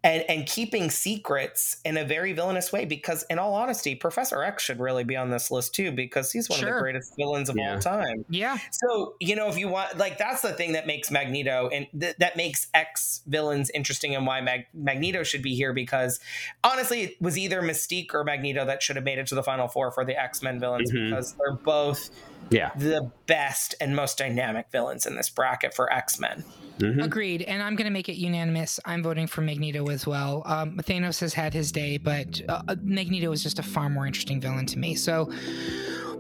and and keeping secrets in a very villainous way because in all honesty professor x should really be on this list too because he's one of the greatest villains of Yeah. all time Yeah. so you know if you want like that's the thing that makes magneto and th- that makes x villains interesting and why Mag- magneto should be here because honestly it was either mystique or magneto that should have made it to the final four for the x-men villains Mhm. because they're both Yeah. the best and most dynamic villains in this bracket for x-men Mhm. Agreed. And I'm going to make it unanimous. I'm voting for Magneto as well. Um, Thanos has had his day, but uh, Magneto is just a far more interesting villain to me. So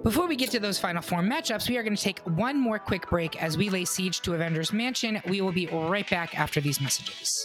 before we get to those final four matchups, we are going to take one more quick break as we lay siege to Avengers Mansion. We will be right back after these messages.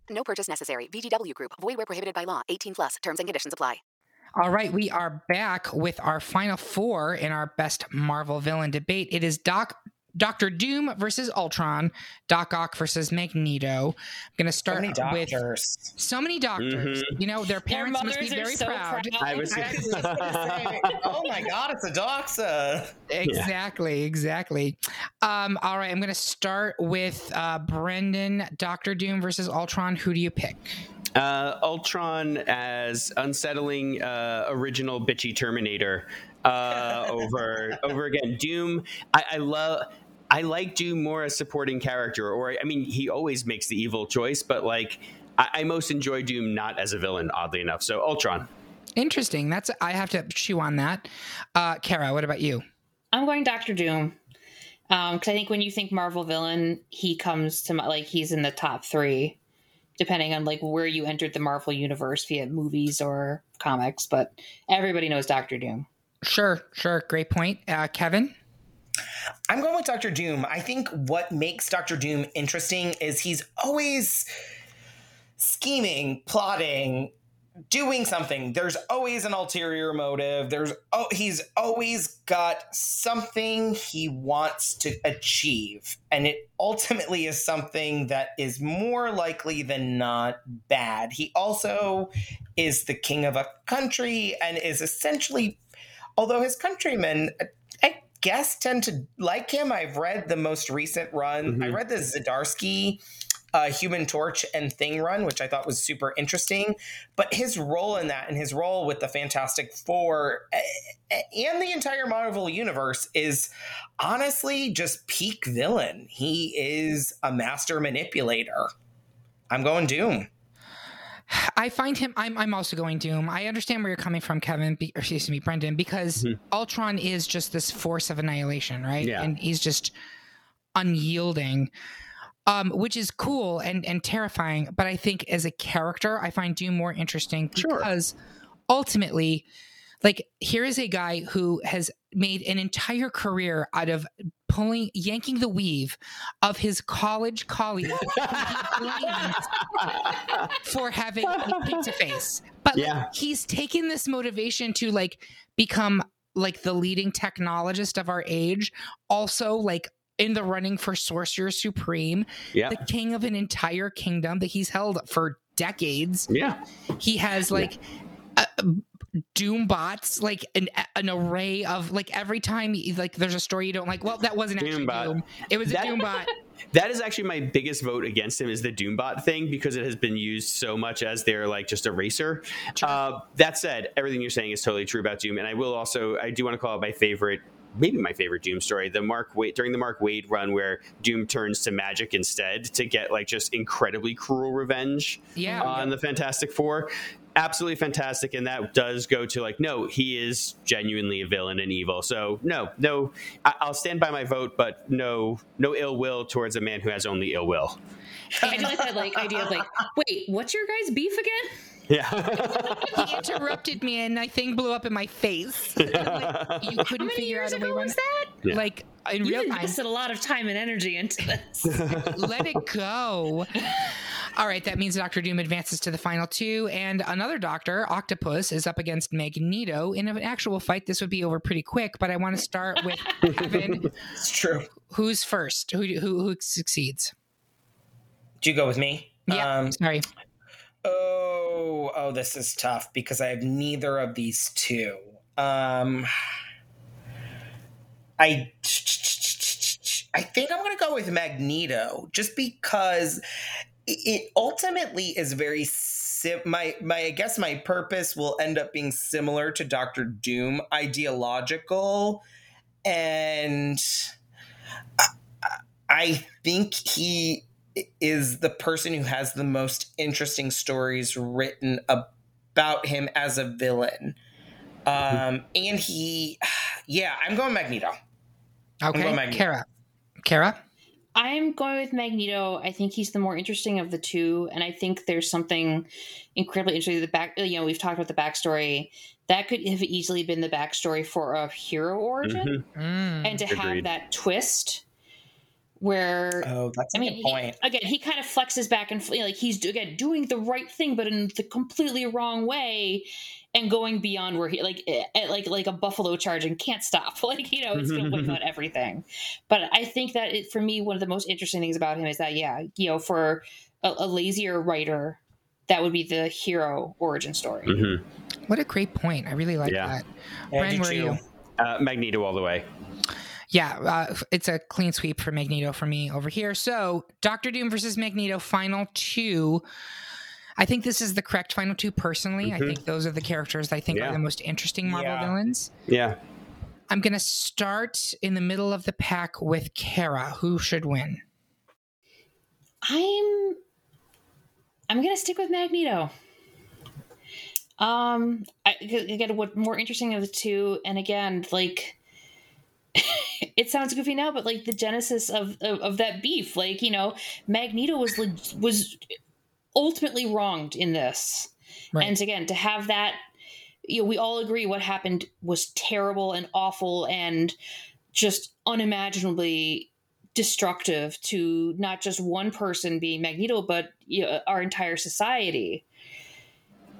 No purchase necessary. VGW Group. Void where prohibited by law. 18 plus. Terms and conditions apply. All right, we are back with our final four in our best Marvel villain debate. It is Doc Doctor Doom versus Ultron, Doc Ock versus Magneto. I'm going to start many with doctors. so many doctors. You know, their Their parents must be very so proud. I was I was just gonna say, oh my god, it's a doxa. Exactly, exactly. Um, all right, I'm going to start with uh, Brendan, Doctor Doom versus Ultron. Who do you pick? Uh, Ultron as unsettling uh, original bitchy Terminator uh, over over again. Doom, I, I love. I like Doom more as supporting character, or I mean, he always makes the evil choice, but like I, I most enjoy Doom not as a villain, oddly enough. So Ultron. Interesting. That's I have to chew on that. Uh, Kara, what about you? I'm going Doctor Doom. Um, because I think when you think Marvel villain, he comes to my, like he's in the top three, depending on like where you entered the Marvel universe via movies or comics. But everybody knows Doctor Doom. Sure, sure. Great point. Uh, Kevin? I'm going with Doctor Doom. I think what makes Doctor Doom interesting is he's always scheming, plotting, doing something. There's always an ulterior motive. There's oh, he's always got something he wants to achieve, and it ultimately is something that is more likely than not bad. He also is the king of a country and is essentially, although his countrymen. I guess tend to like him. I've read the most recent run. I read the Zdarsky uh, Human Torch and Thing run, which I thought was super interesting. But his role in that and his role with the Fantastic Four eh, eh, and the entire Marvel universe is honestly just peak villain. He is a master manipulator. I'm going Doom. I find him. I'm. I'm also going Doom. I understand where you're coming from, Kevin. Be, or excuse me, Brendan, because Ultron is just this force of annihilation, right? Yeah. And he's just unyielding, um, which is cool and and terrifying. But I think as a character, I find Doom more interesting Sure. because ultimately, like here is a guy who has made an entire career out of pulling yanking the weave of his college colleague who he blames for having a pizza face. But like, Yeah. he's taken this motivation to like become like the leading technologist of our age, also like in the running for Sorcerer Supreme, Yeah. the king of an entire kingdom that he's held for decades. Yeah. He has like uh, doom bots, like an an array of like every time like there's a story you don't like. Well, that wasn't actually Doombot. Doom. It was a doom bot. That is actually my biggest vote against him is the Doombot thing because it has been used so much as their like just eraser. Uh, that said, everything you're saying is totally true about Doom, and I will also I do want to call it my favorite. Maybe my favorite Doom story, the Mark Waid during the Mark Waid run, where Doom turns to magic instead to get like just incredibly cruel revenge Yeah. on the Fantastic Four. Absolutely fantastic, and that does go to like, no, he is genuinely a villain and evil. So no, no, I- I'll stand by my vote, but no, no ill will towards a man who has only ill will. I like that like idea of like, wait, what's your guys' beef again? Yeah, he interrupted me and my thing blew up in my face. Like, you couldn't many figure years out a way ago around was that? Yeah. Like in You real time. invested a lot of time and energy into this. Let it go. All right, that means Doctor Doom advances to the final two, and another Doctor, Octopus, is up against Magneto. In an actual fight, this would be over pretty quick, but I want to start with Kevin. It's true. Who's first? Who, who, who succeeds? Do you go with me? Yeah, Um, sorry. Oh, oh, this is tough because I have neither of these two. Um, I, I think I'm to go with Magneto just because it- it ultimately is very sim- my my I guess my purpose will end up being similar to Doctor Doom, ideological, and I, I think he is the person who has the most interesting stories written about him as a villain. Um, and he, yeah, I'm going Magneto. Okay, going Magneto. Kara. Kara? I'm going with Magneto. I think he's the more interesting of the two, and I think there's something incredibly interesting. The back, you know, we've talked about the backstory. That could have easily been the backstory for a hero origin, Mhm. Mm. and to have that twist where Oh, that's a I mean, good point. he- again, he kind of flexes back and f- like he's again doing the right thing, but in the completely wrong way, and going beyond where he like eh, eh, like like a buffalo charge and can't stop. Like you know, it's going to whip out everything. But I think that it, for me, one of the most interesting things about him is that yeah, you know, for a, a lazier writer, that would be the hero origin story. Mhm. What a great point. I really like Yeah. that. Yeah, I Bren, do where are you? Uh, Magneto all the way. Yeah, uh, it's a clean sweep for Magneto for me over here. So, Doctor Doom versus Magneto, final two. I think this is the correct final two personally. I Mhm. think those are the characters I think Yeah. are the most interesting Marvel Yeah. villains. Yeah. I'm going to start in the middle of the pack with Kara. Who should win? I'm I'm gonna stick with Magneto. Um, I, again, what more interesting of the two, and again, like it sounds goofy now, but like the genesis of of, of that beef, like you know, Magneto was was ultimately wronged in this, Right. and again, to have that, you know, we all agree what happened was terrible and awful and just unimaginably destructive to not just one person being Magneto, but you know, our entire society.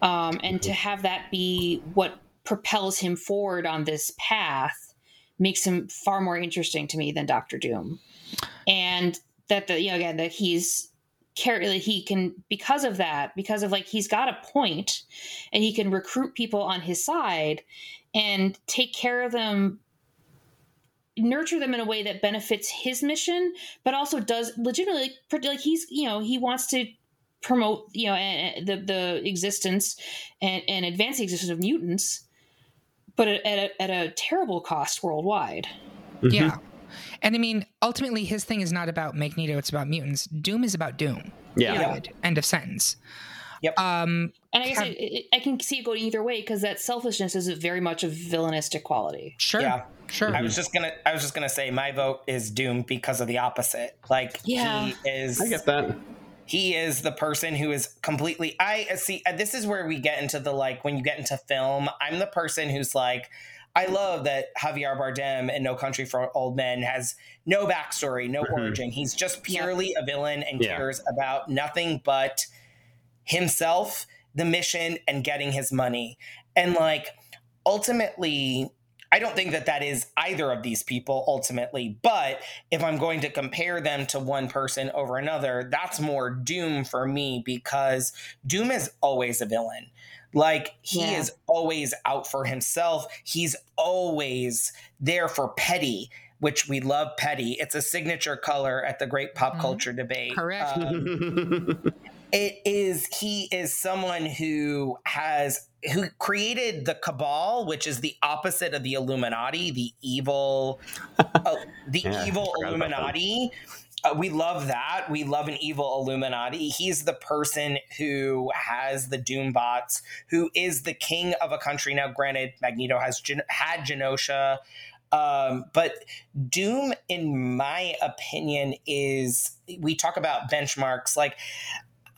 Um, and to have that be what propels him forward on this path makes him far more interesting to me than Doctor Doom. And that the you know again that he's care that he can because of that because of like he's got a point and he can recruit people on his side and take care of them nurture them in a way that benefits his mission but also does legitimately like he's you know he wants to promote you know the the existence and, and advance the existence of mutants but at a, at a terrible cost worldwide Mhm. Yeah. And I mean, ultimately, his thing is not about Magneto, it's about mutants. Doom is about Doom. Yeah. Period. End of sentence. Yep. Um, and i guess Have- it, it, i can see it going either way because that selfishness is very much a villainistic quality sure. Yeah. Sure. I was just gonna I was just gonna say my vote is Doom because of the opposite. Like Yeah. he is I get that. He is the person who is completely i see uh, this is where we get into the like when you get into film i'm the person who's like i love that javier bardem in no country for old men has no backstory no Mhm. origin he's just purely a villain and Yeah. cares about nothing but himself the mission and getting his money and like ultimately I don't think that that is either of these people ultimately, but if I'm going to compare them to one person over another, that's more Doom for me because Doom is always a villain. Like he Yeah. is always out for himself. He's always there for petty, which we love petty. It's a signature color at the great pop Mhm. culture debate. Correct. Um, it is he is someone who has who created the cabal which is the opposite of the illuminati the evil uh, the Yeah, evil forgot about them. illuminati. Uh, we love that. We love an evil illuminati. He's the person who has the doom bots who is the king of a country. Now granted magneto has Gen- had genosha um, but doom in my opinion is we talk about benchmarks like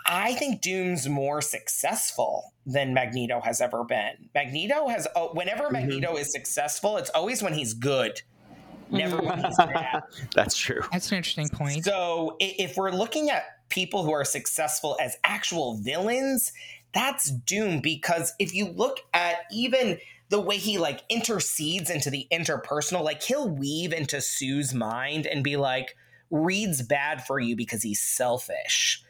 I think Doom's more successful than Magneto has ever been. Magneto has, oh, whenever mm-hmm. Magneto is successful, it's always when he's good, never when he's mm-hmm. bad. That's true. That's an interesting point. So if we're looking at people who are successful as actual villains, that's Doom because if you look at even the way he like intercedes into the interpersonal, like he'll weave into Sue's mind and be like, Reed's bad for you because he's selfish.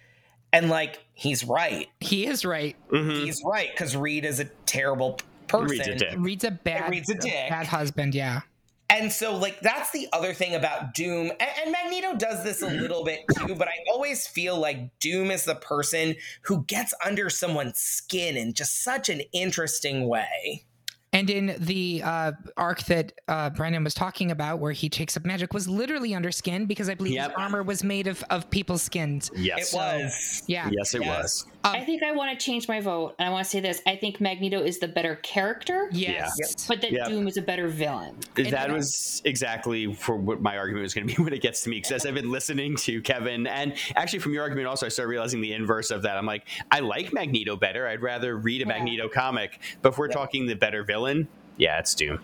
And like he's right. He is right. Mhm. He's right because Reed is a terrible person. Reed's a dick. Reed's a bad, Reed's a dick. bad husband. Yeah. And so, like, that's the other thing about Doom. And, and Magneto does this a little bit too, but I always feel like Doom is the person who gets under someone's skin in just such an interesting way. And in the uh, arc that uh, Brandon was talking about, where he takes up magic, was literally under skin because I believe Yep. his armor was made of, of people's skins. Yes. It was. Yeah. Yes, it Yes. was. Um, I think I want to change my vote, and I want to say this: I think Magneto is the better character, yes. but that Yep. Doom is a better villain. that then- was exactly for what my argument was going to be when it gets to me. Because as I've been listening to Kevin, and actually from your argument also, I started realizing the inverse of that. I'm like, I like Magneto better. I'd rather read a Yeah. Magneto comic. But if we're talking the better villain, yeah, it's Doom.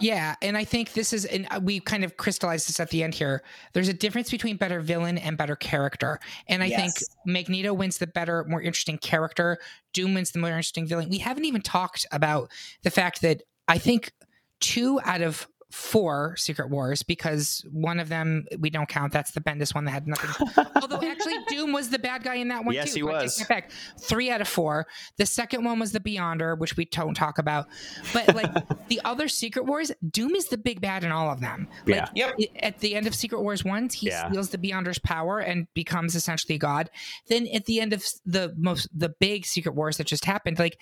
Yeah, and I think this is, and uh, we kind of crystallized this at the end here. There's a difference between better villain and better character, and I think Magneto wins the better, more interesting character. Doom wins the more interesting villain. We haven't even talked about the fact that I think two out of four Secret Wars, because one of them we don't count. That's the Bendis one that had nothing. Although actually, Doom was the bad guy in that one Yes, too. he so I take was. Three out of four. The second one was the Beyonder, which we don't talk about. But like the other Secret Wars, Doom is the big bad in all of them. Like, Yeah. Yep. At the end of Secret Wars one, he Yeah. steals the Beyonder's power and becomes essentially God. Then at the end of the most the big Secret Wars that just happened, like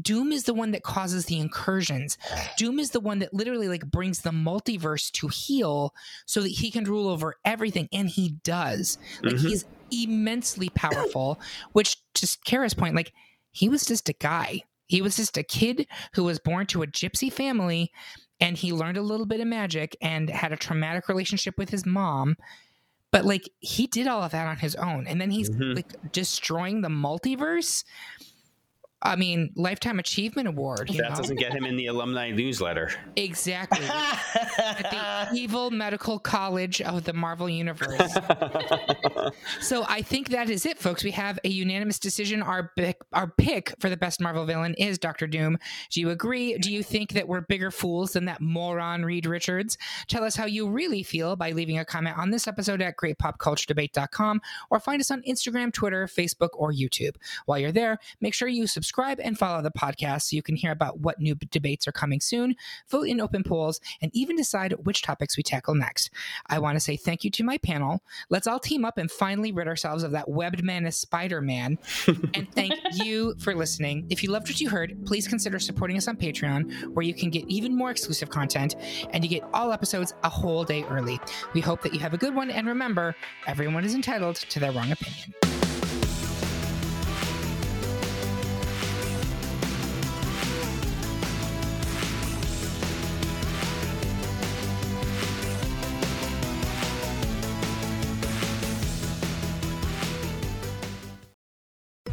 Doom is the one that causes the incursions. Doom is the one that literally like brings the multiverse to heel so that he can rule over everything, and he does. Like Mhm. he's immensely powerful. Which, to Kara's point, like he was just a guy. He was just a kid who was born to a gypsy family, and he learned a little bit of magic and had a traumatic relationship with his mom. But like he did all of that on his own, and then he's Mhm. like destroying the multiverse. I mean, lifetime achievement award. That know? doesn't get him in the alumni newsletter. exactly at the evil medical college of the Marvel universe. so I think that is it, folks. We have a unanimous decision. Our pick, our pick for the best Marvel villain is Doctor Doom. Do you agree? Do you think that we're bigger fools than that moron Reed Richards? Tell us how you really feel by leaving a comment on this episode at greatpopculturedebate.com or find us on Instagram, Twitter, Facebook, or YouTube. While you're there, make sure you subscribe and follow the podcast so you can hear about what new debates are coming soon, vote in open polls, and even decide which topics we tackle next. I want to say thank you to my panel. Let's all team up and finally rid ourselves of that webbed man as Spider Man. and thank you for listening. If you loved what you heard, please consider supporting us on Patreon, where you can get even more exclusive content and you get all episodes a whole day early. We hope that you have a good one, and remember, everyone is entitled to their wrong opinion.